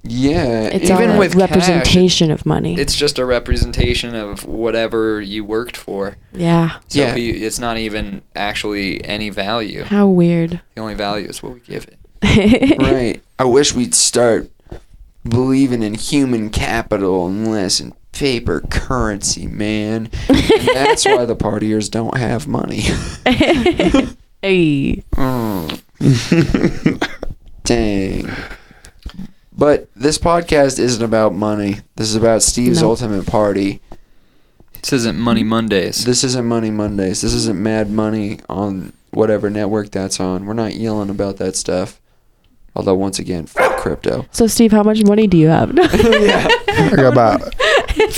yeah. It's Even all a with cash, representation of money. It's just a representation of whatever you worked for. yeah. So Yeah. he- it's not even actually any value. How weird. The only value is what we give it. right. I wish we'd start believing in human capital and less in paper currency, man. and that's why the partiers don't have money. hey. Mm. Dang. But this podcast isn't about money. This is about Steve's No. ultimate party. This isn't Money Mondays. This isn't Money Mondays. This isn't Mad Money on whatever network that's on. We're not yelling about that stuff. Although once again, fuck crypto. So Steve, how much money do you have? yeah. I got about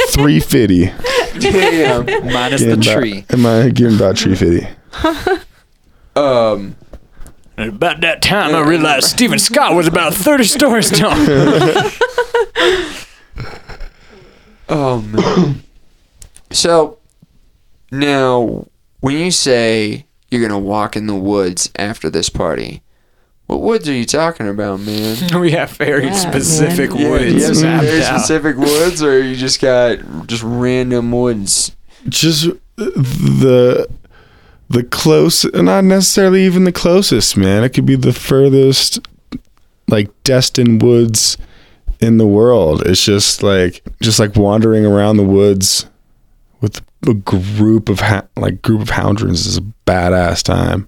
three fifty. Damn. Minus the tree. Am I giving about three fifty? Um. And about that time, I realized Stephen Scott was about 30 stories tall. Oh man. so now, when you say you're gonna walk in the woods after this party, what woods are you talking about, man? we have very Yeah, specific man. Yeah, you have some very out. specific woods, or you just got just random woods? Just the the close, not necessarily even the closest, man. It could be the furthest, like Destin Woods in the world. It's just like just like wandering around the woods with a group of ha- like group of houndrons is a badass time.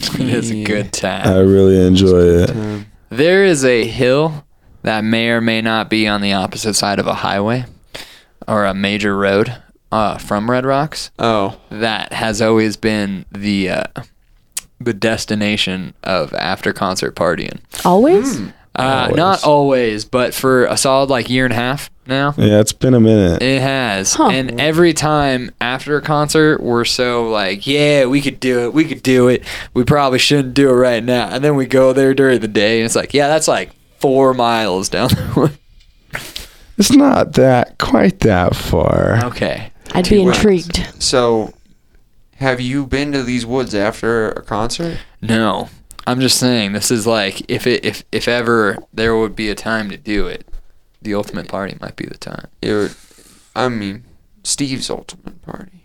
It is a good time. I really enjoy it. Um, There is a hill that may or may not be on the opposite side of a highway or a major road uh, from Red Rocks. oh, That has always been the uh, the destination of after concert partying. Always? Uh, Always. Not always, but for a solid like year and a half now. Yeah, it's been a minute. It has. Huh. And every time after a concert, we're so like, yeah, we could do it. We could do it. We probably shouldn't do it right now. And then we go there during the day, and it's like, yeah, that's like four miles down the way. It's not that quite that far. Okay. I'd Two be woods. intrigued. so have you been to these woods after a concert? No. I'm just saying, this is like, if it if if ever there would be a time to do it, the ultimate party might be the time. It, I mean, Steve's ultimate party.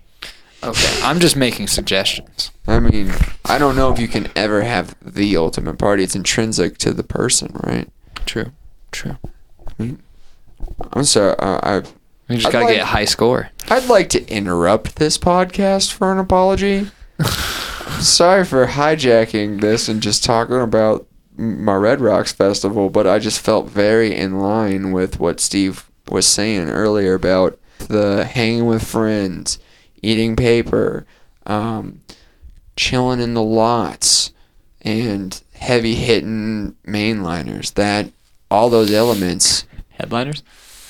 Okay. I'm just making suggestions. I mean, I don't know if you can ever have the ultimate party. It's intrinsic to the person, right? True. True. I'm sorry. Uh, I We just I'd gotta like- get a high score. I'd like to interrupt this podcast for an apology. sorry for hijacking this and just talking about m- my Red Rocks festival, but I just felt very in line with what Steve was saying earlier about the hanging with friends, eating paper, um, chilling in the lots, and heavy hitting mainliners. That all those elements. Headliners?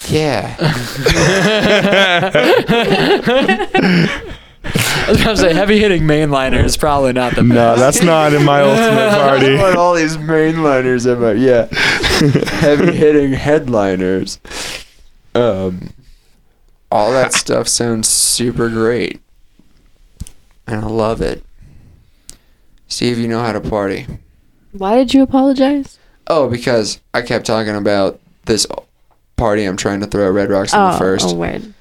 Yeah. I was gonna say heavy hitting mainliner is probably not the best. No, that's not in my ultimate party. What all these mainliners about? Yeah, heavy hitting headliners. Um, all that stuff sounds super great, and I love it. Steve, you know how to party. Why did you apologize? Oh, because I kept talking about this party I'm trying to throw at Red Rocks on Oh, the first. oh, weird. and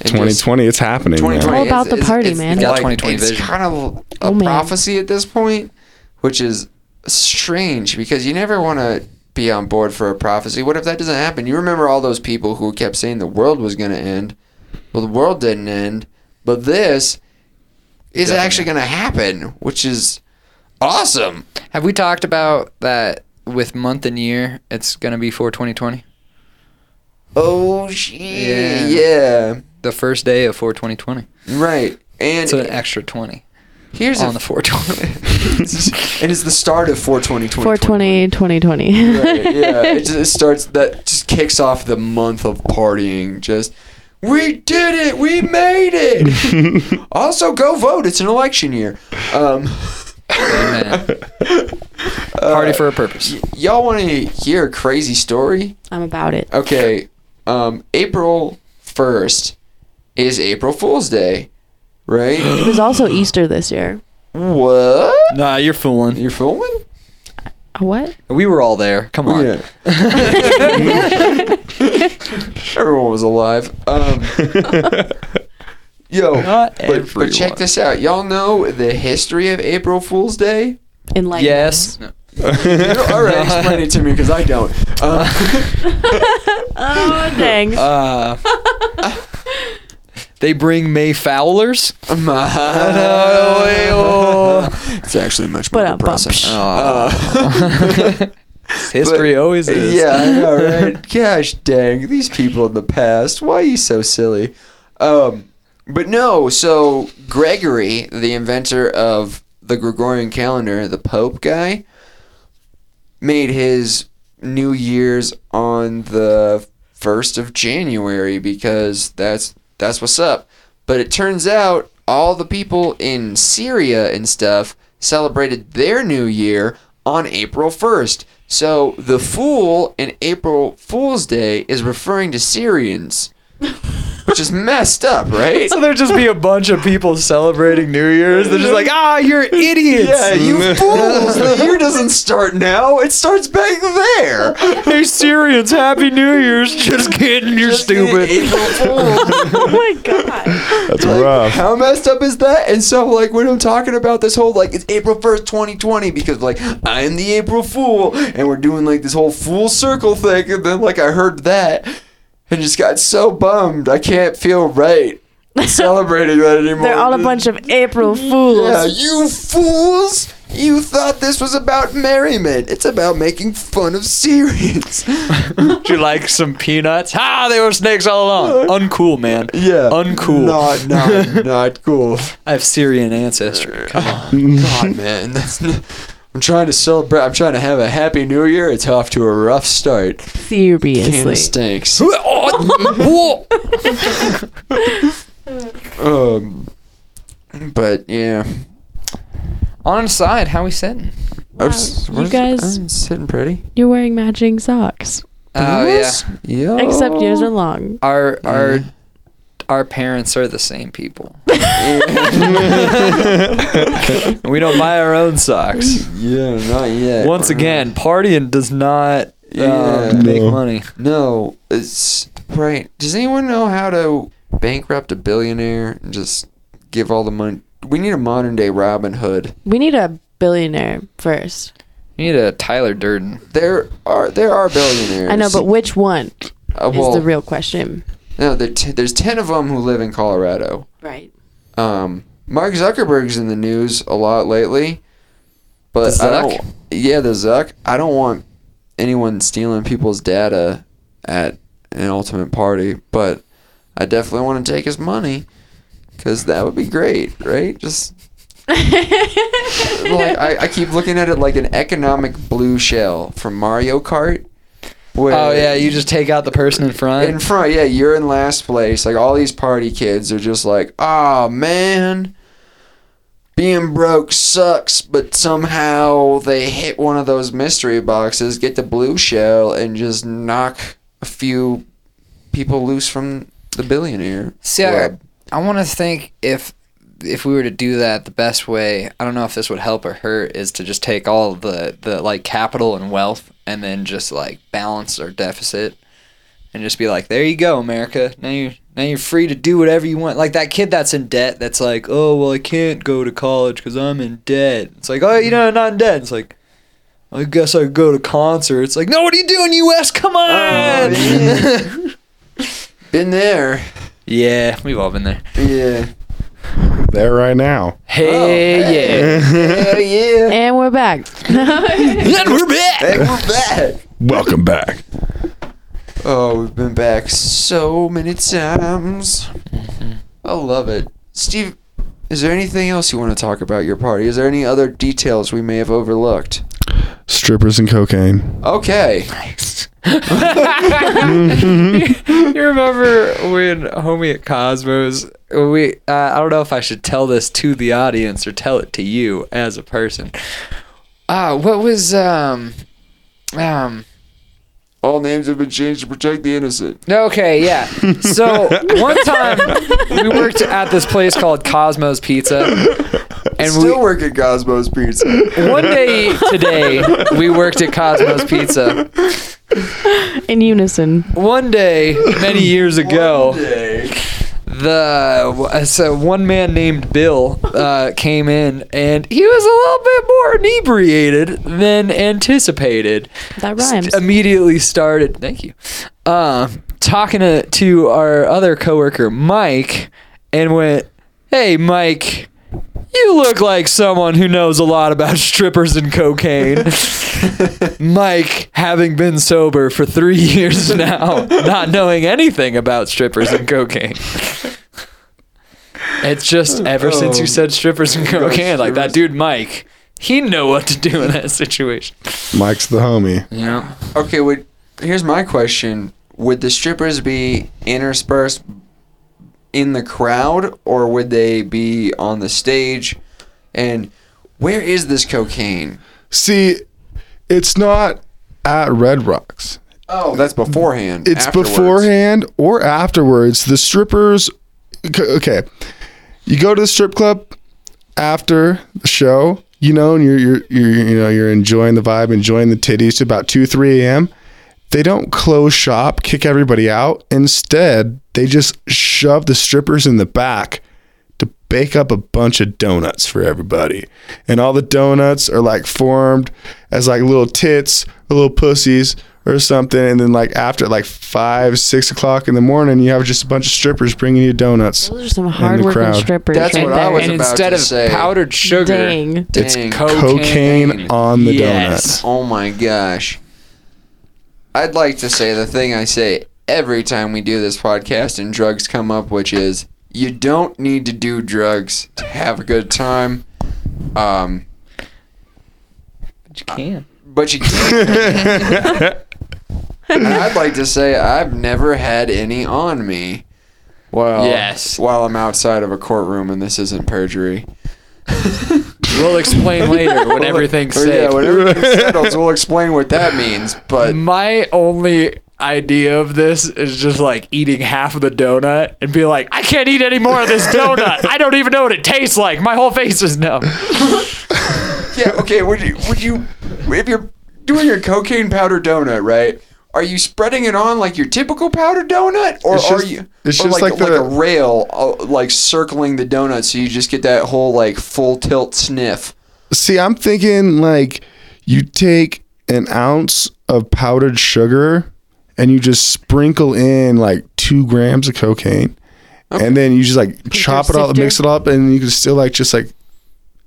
just- 2020, it's happening. man. 2020 All about is- the party, it's man. Got Like, 2020 it's kind of a Oh, prophecy at this point, which is strange because you never want to be on board for a prophecy. What if that doesn't happen? You remember all those people who kept saying the world was going to end. Well, the world didn't end, but this is Definitely. actually going to happen, which is awesome. Have we talked about that with month and year? It's gonna be for 2020. Oh shit! Yeah. Yeah, The first day of 42020. right. And It's an extra 20 here's on a, the 420. and it's the start of 420 420, 2020. right, yeah, it just it starts that just kicks off the month of partying. Just We did it! We made it! also, go vote. It's an election year. Um, Amen. Party for a purpose. y- y'all want to hear a crazy story? I'm about it. Okay, um, April 1st is April Fool's Day, right? It was also Easter this year. what? Nah, you're fooling. You're fooling? What? We were all there. Come on. Yeah. Everyone was alive. Um, yo, Not but, but everyone. check this out. Y'all know the history of April Fool's Day? Enlighten Yes. All right, explain it to me because I don't. Um, Oh thanks. Uh, they bring May Fowlers. it's actually much more But, uh, depressing. Uh, History But- always is. Yeah, I know, right? Gosh dang, these people in the past. Why are you so silly? Um, but no, so Gregory, the inventor of the Gregorian calendar, the Pope guy, made his New Year's on the first of January because that's that's what's up. But it turns out all the people in Syria and stuff celebrated their New Year on April 1st. So the fool in April Fool's Day is referring to Syrians, which is messed up, right? So there'd just be a bunch of people celebrating New Year's. They're just like, ah, you're idiots. Yeah, you fools! The year doesn't start now; it starts back there. hey, Syrians, Happy New Year's. Just kidding, you're Just stupid. April Fools. oh my god. That's Like, rough. How messed up is that? And so, like, when I'm talking about this whole, like, it's April 1st, 2020, because, like, I am the April Fool, and we're doing, like, this whole full circle thing, and then, like, I heard that, and just got so bummed. I can't feel right celebrating that anymore. They're all a bunch of April fools. Yeah, you fools! You thought this was about merriment. It's about making fun of Syrians. Would you like some peanuts? Ah, they were snakes all along. Uncool, man. yeah. Uncool. Not, not, not cool. I have Syrian ancestry. Come on. God, man, that's. N- I'm trying to celebrate. I'm trying to have a happy New Year. It's off to a rough start. Seriously. of stinks. Um, but yeah, On side, how we sitting? I'm s- you guys- I'm sitting pretty. You're wearing matching socks. Oh yeah. yeah. Except yours are long. Our our our parents are the same people. we don't buy our own socks. Yeah, not yet. Once again, partying does not Yeah. uh, make No. money. No, it's right. Does anyone know how to bankrupt a billionaire and just give all the money? We need a modern day Robin Hood. We need a billionaire first. We need a Tyler Durden. There are there are billionaires. I know, but which one uh, is the real question? No, there t- there's ten of them who live in Colorado. Right. Um, Mark Zuckerberg's in the news a lot lately, but The I Zuck? don't. Yeah, the Zuck. I don't want anyone stealing people's data at an ultimate party, but I definitely want to take his money because that would be great, right? Just like I, I keep looking at it like an economic blue shell from Mario Kart. Where Oh yeah, you just take out the person in front. in front, yeah, you're in last place. Like all these party kids are just like, oh man, being broke sucks. But somehow they hit one of those mystery boxes, get the blue shell, and just knock a few people loose from the billionaire. See, I. I want to think if if we were to do that, the best way. I don't know if this would help or hurt is to just take all the the like capital and wealth and then just like balance our deficit and just be like, there you go, America. Now you now you're free to do whatever you want. Like that kid that's in debt. That's like, oh well, I can't go to college because I'm in debt. It's like, oh, you know, I'm not in debt. It's like. I guess I go to concerts. Like, no, what are you doing, U.S.? Come on! Oh, Been there. yeah, we've all been there. Yeah. There right now. Oh, hey, yeah. Hell yeah. And we're back. and we're back. And we're back. Welcome back. Oh, we've been back so many times. Mm-hmm. I love it. Steve, is there anything else you want to talk about your party? Is there any other details we may have overlooked? Strippers and cocaine. Okay. you remember when homie at Cosmos? We uh, I don't know if I should tell this to the audience or tell it to you as a person. Uh, what was um um All names have been changed to protect the innocent. Okay, yeah. So one time we worked at this place called Cosmos Pizza, and Still we work at Cosmos Pizza. one day today we worked at Cosmos Pizza. In unison. One day, many years ago, the so one man named Bill uh, came in, and he was a little bit more inebriated than anticipated. That rhymes. St- immediately started. Thank you. Uh, talking to, to our other coworker Mike, and went, "Hey, Mike." You look like someone who knows a lot about strippers and cocaine. Mike, having been sober for three years now, not knowing anything about strippers and cocaine. It's just ever oh. since you said strippers and cocaine, like that dude Mike, he know what to do in that situation. Mike's the homie. Yeah. Okay, would here's my question: Would the strippers be interspersed in the crowd, or would they be on the stage? And where is this cocaine? See, it's not at Red Rocks. Oh, that's beforehand. It's afterwards. beforehand or afterwards. The strippers, okay, you go to the strip club after the show, you know, and you're you're, you're you know you're enjoying the vibe, enjoying the titties to about two three a.m. They don't close shop, kick everybody out. Instead, they just shove the strippers in the back to bake up a bunch of donuts for everybody. And all the donuts are like formed as like little tits or little pussies or something. And then like after like five, six o'clock in the morning, you have just a bunch of strippers bringing you donuts. Those are some hardworking strippers. That's right what I there. was And about instead to of say. powdered sugar, Dang. It's Dang. cocaine, on the Yes. donuts. Oh my gosh. I'd like to say the thing I say every time we do this podcast and drugs come up, which is you don't need to do drugs to have a good time. Um, But you can. but you can. and I'd like to say I've never had any on me. Well, Yes. While I'm outside of a courtroom and this isn't perjury. We'll explain later when everything's Or, safe. yeah, when everything settles, we'll explain what that means. But My only idea of this is just like eating half of the donut and be like, I can't eat any more of this donut. I don't even know what it tastes like. My whole face is numb. Yeah, okay. Would you would you if you're doing your cocaine powder donut, right? Are you spreading it on like your typical powdered donut, or It's are just- you it's or just like like like, the- a rail, uh, like circling the donut, so you just get that whole like full tilt sniff? See, I'm thinking like you take an ounce of powdered sugar and you just sprinkle in like two grams of cocaine. And then you just like chop it all, sifter? mix it up, and you can still like just like,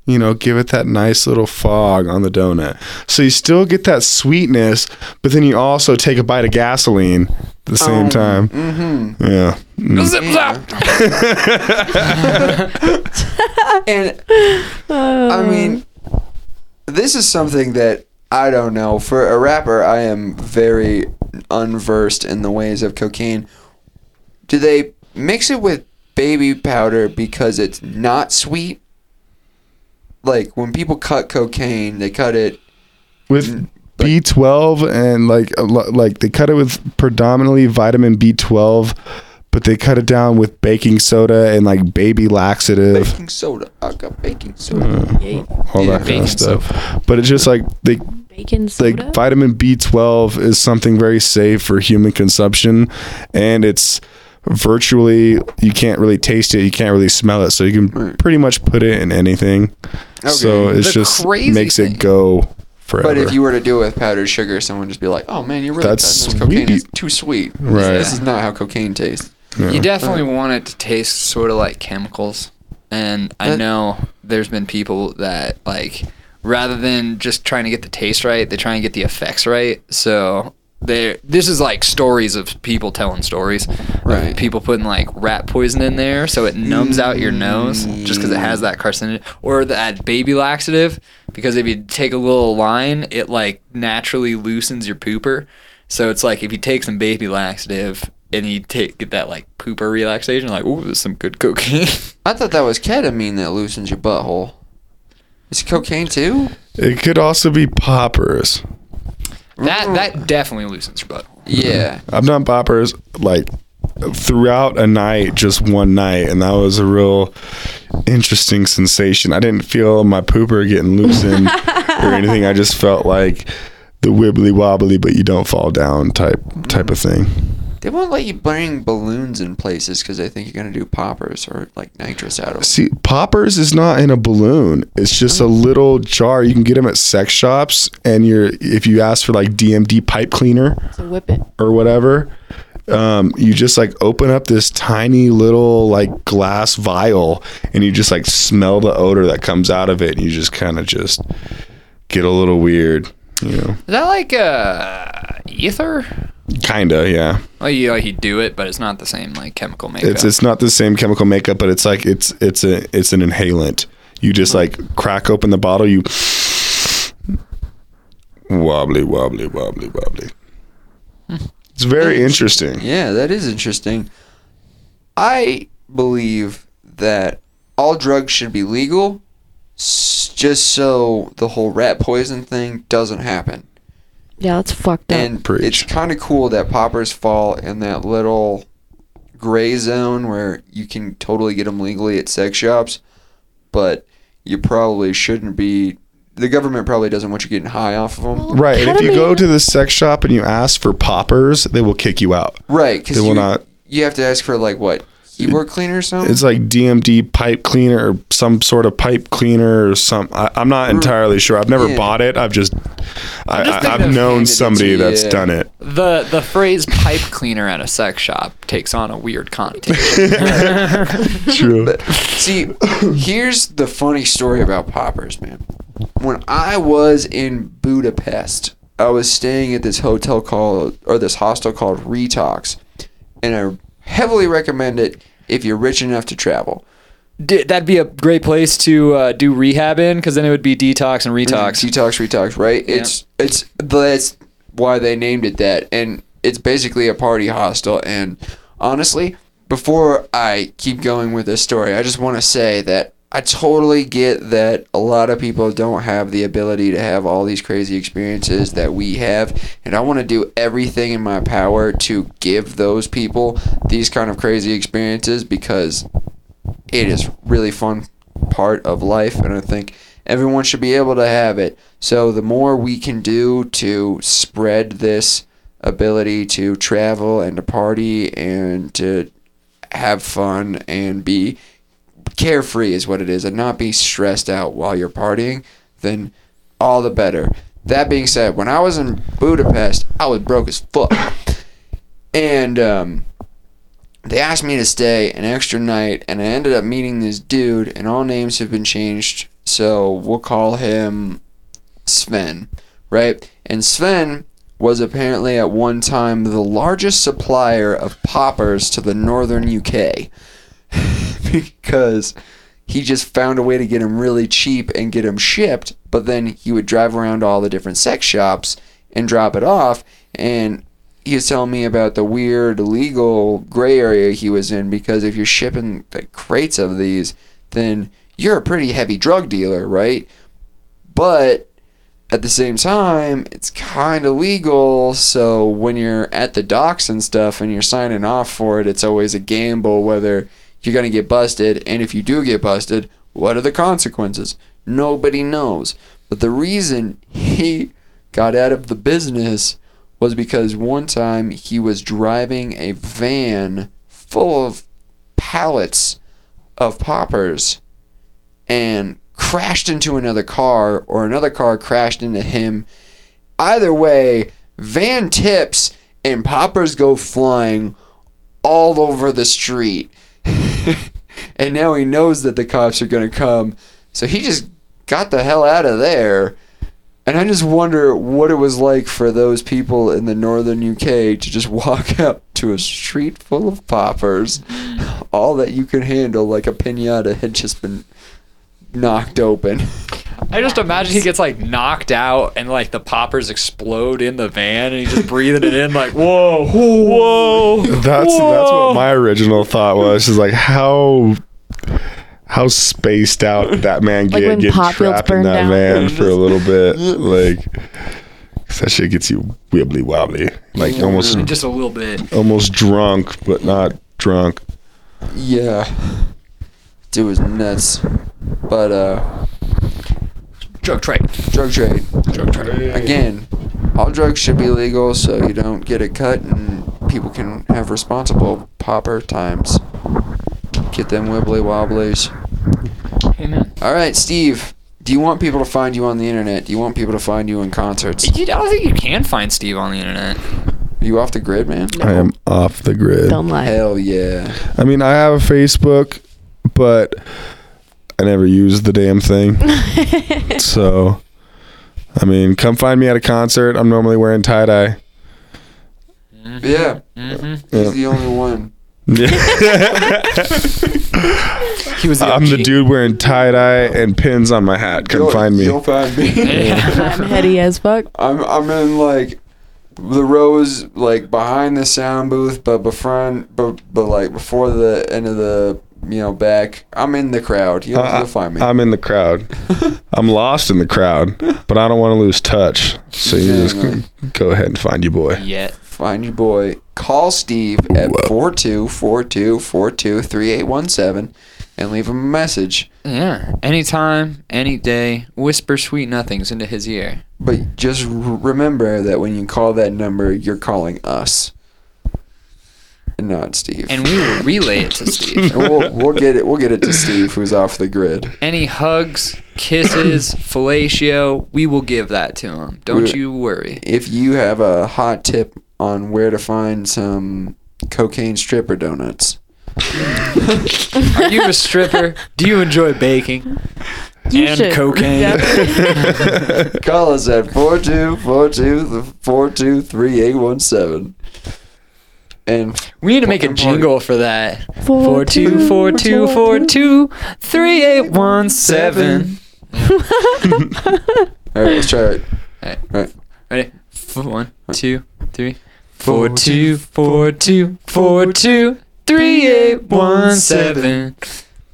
you know, give it that nice little fog on the donut. So you still get that sweetness, but then you also take a bite of gasoline at the same time. Mm-hmm. Yeah. Mm. Zip zap. And I mean, this is something that I don't know. For a rapper, I am very unversed in the ways of cocaine. Do they mix it with baby powder because it's not sweet? Like when people cut cocaine, they cut it. with mm, B12 and like like they cut it with predominantly vitamin B12, but they cut it down with baking soda and like baby laxative, Baking soda. I got baking soda. Hmm. all Yeah, that kind of stuff. But it's just like they Bacon soda. like vitamin B12 is something very safe for human consumption, and it's virtually you can't really taste it, you can't really smell it, so you can pretty much put it in anything. So Okay. it's The just crazy makes thing- it go forever. But if you were to do it with powdered sugar, someone would just be like, "Oh man, you're really That's cutting this cocaine is sweet." too sweet. Right. This is not how cocaine tastes." Yeah. You definitely want it to taste sort of like chemicals. And I That- know there's been people that like rather than just trying to get the taste right, they try and get the effects right. So there. This is like stories of people telling stories. of Right. people putting like rat poison in there, so it numbs out your nose just because it has that carcinogen, or that baby laxative. Because if you take a little line, it like naturally loosens your pooper. So it's like if you take some baby laxative and you take get that like pooper relaxation, like ooh, there's some good cocaine. I thought that was ketamine that loosens your butthole. Is it cocaine too? It could also be poppers. That mm. that definitely loosens your butthole. Yeah. I've done poppers like throughout a night, just one night, and that was a real interesting sensation. I didn't feel my pooper getting loosened or anything. I just felt like the wibbly wobbly, but you don't fall down type type of thing. They won't let you bring balloons in places because they think you're gonna do poppers or like nitrous out of it. See, poppers is not in a balloon. It's just a little jar. You can get them at sex shops, and you're if you ask for like DMD pipe cleaner So whip it. or whatever, um, you just like open up this tiny little like glass vial, and you just like smell the odor that comes out of it, and you just kind of just get a little weird, you know? Is that like uh ether? Kinda, yeah. Well, you like you do it, but it's not the same like chemical makeup. It's it's not the same chemical makeup, but it's like it's it's a it's an inhalant. You just like crack open the bottle, you wobbly wobbly wobbly wobbly. It's very interesting. Yeah, that is interesting. I believe that all drugs should be legal, s- just so the whole rat poison thing doesn't happen. Yeah, that's fucked up. And Preach. it's kind of cool that poppers fall in that little gray zone where you can totally get them legally at sex shops, but you probably shouldn't be. The government probably doesn't want you getting high off of them. Right, and if you go to the sex shop and you ask for poppers, they will kick you out. Right, because They will you, not- you have to ask for like what keyboard cleaner or something. It's like DMD pipe cleaner or some sort of pipe cleaner or some. I, I'm not entirely sure. I've never Yeah. bought it. I've just, I, just I, I've known handed it to somebody that's yeah. done it. the the phrase pipe cleaner at a sex shop takes on a weird connotation. True. See, here's the funny story about poppers, man. When I was in Budapest, I was staying at this hotel called or this hostel called Retox, and I heavily recommend it if you're rich enough to travel. D- that'd be a great place to uh, do rehab in, because then it would be detox and retox. Detox, retox, right? It's it's that's why they named it that, and it's basically a party hostel. And honestly, before I keep going with this story, I just want to say that I totally get that a lot of people don't have the ability to have all these crazy experiences that we have, and I want to do everything in my power to give those people these kind of crazy experiences because it is really fun part of life and i think everyone should be able to have it. So the more we can do to spread this ability to travel and to party and to have fun and be carefree is what it is and not be stressed out while you're partying then all the better. That being said when i was in budapest i was broke as fuck. And um they asked me to stay an extra night, and I ended up meeting this dude, and all names have been changed, so we'll call him Sven, right? And Sven was apparently at one time the largest supplier of poppers to the northern UK because he just found a way to get them really cheap and get them shipped, but then he would drive around all the different sex shops and drop it off, and he was telling me about the weird legal gray area he was in because if you're shipping like crates of these, then you're a pretty heavy drug dealer, right? But at the same time, it's kind of legal. So when you're at the docks and stuff and you're signing off for it, it's always a gamble whether you're going to get busted. And if you do get busted, what are the consequences? Nobody knows. But the reason he got out of the business was because one time he was driving a van full of pallets of poppers and crashed into another car or another car crashed into him. Either way, van tips and poppers go flying all over the street. and now he knows that the cops are going to come. So he just got the hell out of there. And I just wonder what it was like for those people in the northern UK to just walk up to a street full of poppers. All that you could handle, like a pinata, had just been knocked open. I just imagine he gets like knocked out and like the poppers explode in the van and he's just breathing it in like whoa whoa. That's that's what my original thought was. Is like how how spaced out that man Like get when getting Pop trapped in that down. van for a little bit. like. that shit gets you wibbly wobbly, like almost Just a little bit. almost drunk, but not drunk. Yeah. Dude was nuts. But, uh, Drug trade. drug trade. Drug trade. Again, all drugs should be legal so you don't get it cut and people can have responsible popper times. Get them wibbly wobblies. Amen. All right, Steve. Do you want people to find you on the internet? Do you want people to find you in concerts? You, I don't think you can find Steve on the internet. Are you off the grid, man? I am off the grid. Don't lie. Hell yeah. I mean, I have a Facebook, but I never use the damn thing. so, I mean, come find me at a concert. I'm normally wearing tie dye. Yeah. Mm-hmm. He's the only one. He was the I'm the dude wearing tie dye and pins on my hat. Come You'll- find me. You'll find me. I'm heady as fuck. I'm I'm in like the rows like behind the sound booth, but befront, but but like before the end of the you know back. I'm in the crowd. You'll, Uh, you'll find me. I'm in the crowd. I'm lost in the crowd, but I don't want to lose touch. So you Yeah, just go ahead and find your boy. Yet. Find your boy. Call Steve at Whoa. 4242423817 and leave him a message. Yeah. Anytime, any day, whisper sweet nothings into his ear. But just r- remember that when you call that number, you're calling us, and not Steve. And we will relay it to Steve. And we'll, we'll get it. We'll get it to Steve, who's off the grid. Any hugs, kisses, fellatio, we will give that to him. Don't We- you worry. If you have a hot tip on where to find some cocaine stripper donuts, Are you a stripper? Do you enjoy baking? You and should. cocaine. Call us at 4242 And We need to make a party. jingle for that. Four, Four two four two four two three eight one seven. all right, let's try it. All right, Ready? F- One, two, three. Four two four two four two three eight one seven.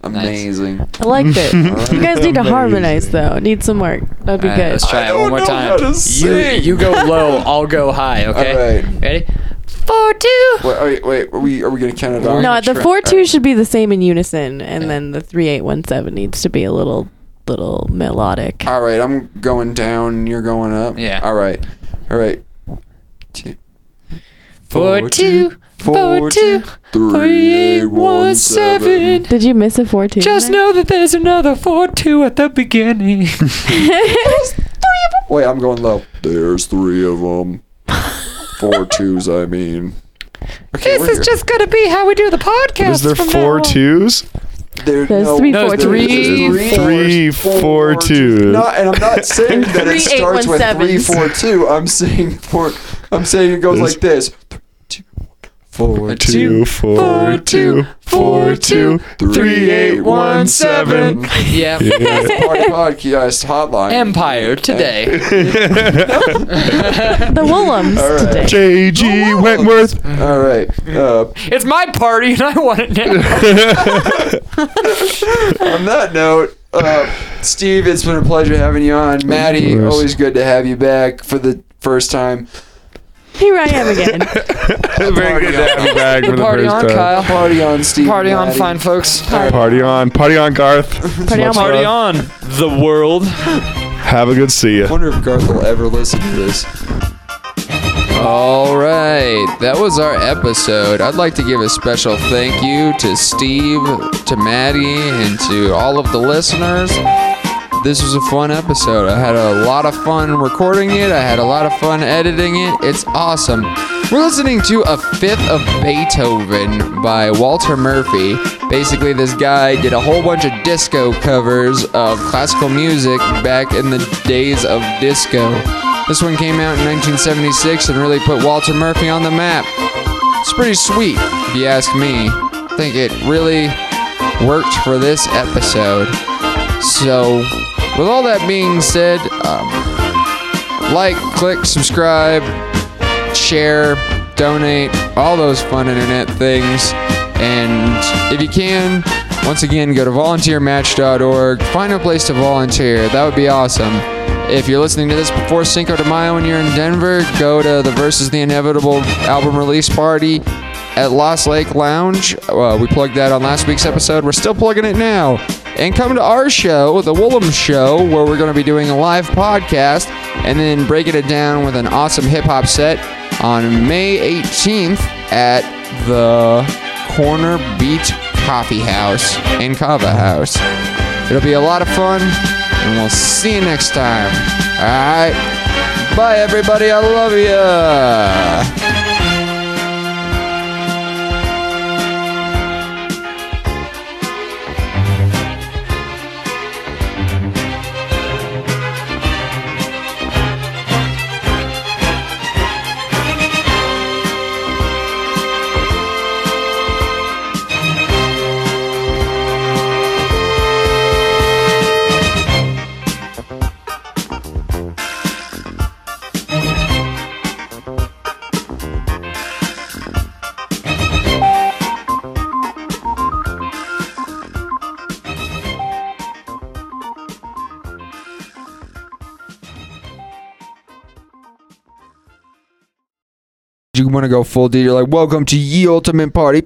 Amazing. I liked it. You guys need to harmonize though. Need some work. That'd be Alright, good. let's try I it one don't more know time. to You sing. you go low, I'll go high. Okay. All right. Ready? Four two. Wait, wait, wait. Are we are we gonna count it off? No, the four two right. should be the same in unison, and then the three eight one seven needs to be a little little melodic. All right, I'm going down. You're going up. Yeah. All right. All right. Two. Four two four two three eight one seven. Did you miss a four two? Just know that there's another four two at the beginning. Wait, I'm going low. There's three of them. Four twos, I mean. Okay, this we're is good. just gonna be how we do the podcast. Is there from four now on. twos? There, There's no, three No, four three, twos. Three, four, two. Not, and I'm not saying that Three it starts with three, 817s. four, two. I'm saying four. I'm saying it goes This- like this. Two, four, Two, four, two, four, two, three, eight, one, seven. Yeah. That's the Party Podcast hotline. Empire today. The Woolums All right. today. J.G. Wentworth. All right. Uh, it's my party and I want it now. on that note, uh, Steve, it's been a pleasure having you on. Maddie, course. always good to have you back for the first time. Here I am again. Very good to have you back for the Party first on, time. Kyle. Party on, Steve. Party on, Maddie. fine folks. Party on, party on, Garth. Party on, Party on, the world. Have a good see ya. I wonder if Garth will ever listen to this. All right, that was our episode. I'd like to give a special thank you to Steve, to Maddie, and to all of the listeners. This was a fun episode. I had a lot of fun recording it. I had a lot of fun editing it. It's awesome. We're listening to A Fifth of Beethoven by Walter Murphy. Basically, this guy did a whole bunch of disco covers of classical music back in the days of disco. This one came out in 1976 and really put Walter Murphy on the map. It's pretty sweet, if you ask me. I think it really worked for this episode. So, with all that being said, um, like, click, subscribe, share, donate, all those fun internet things. And if you can, once again, go to volunteermatch.org, find a place to volunteer. That would be awesome. If you're listening to this before Cinco de Mayo and you're in Denver, go to the Versus the Inevitable album release party at Lost Lake Lounge. Uh, we plugged that on last week's episode. We're still plugging it now. And come to our show, the Woolham Show, where we're going to be doing a live podcast and then breaking it down with an awesome hip hop set on May 18th at the Corner Beet Coffee House in Kava House. It'll be a lot of fun, and we'll see you next time. All right. Bye, everybody. I love you want to go full D, you're like, welcome to Ye Ultimate Party.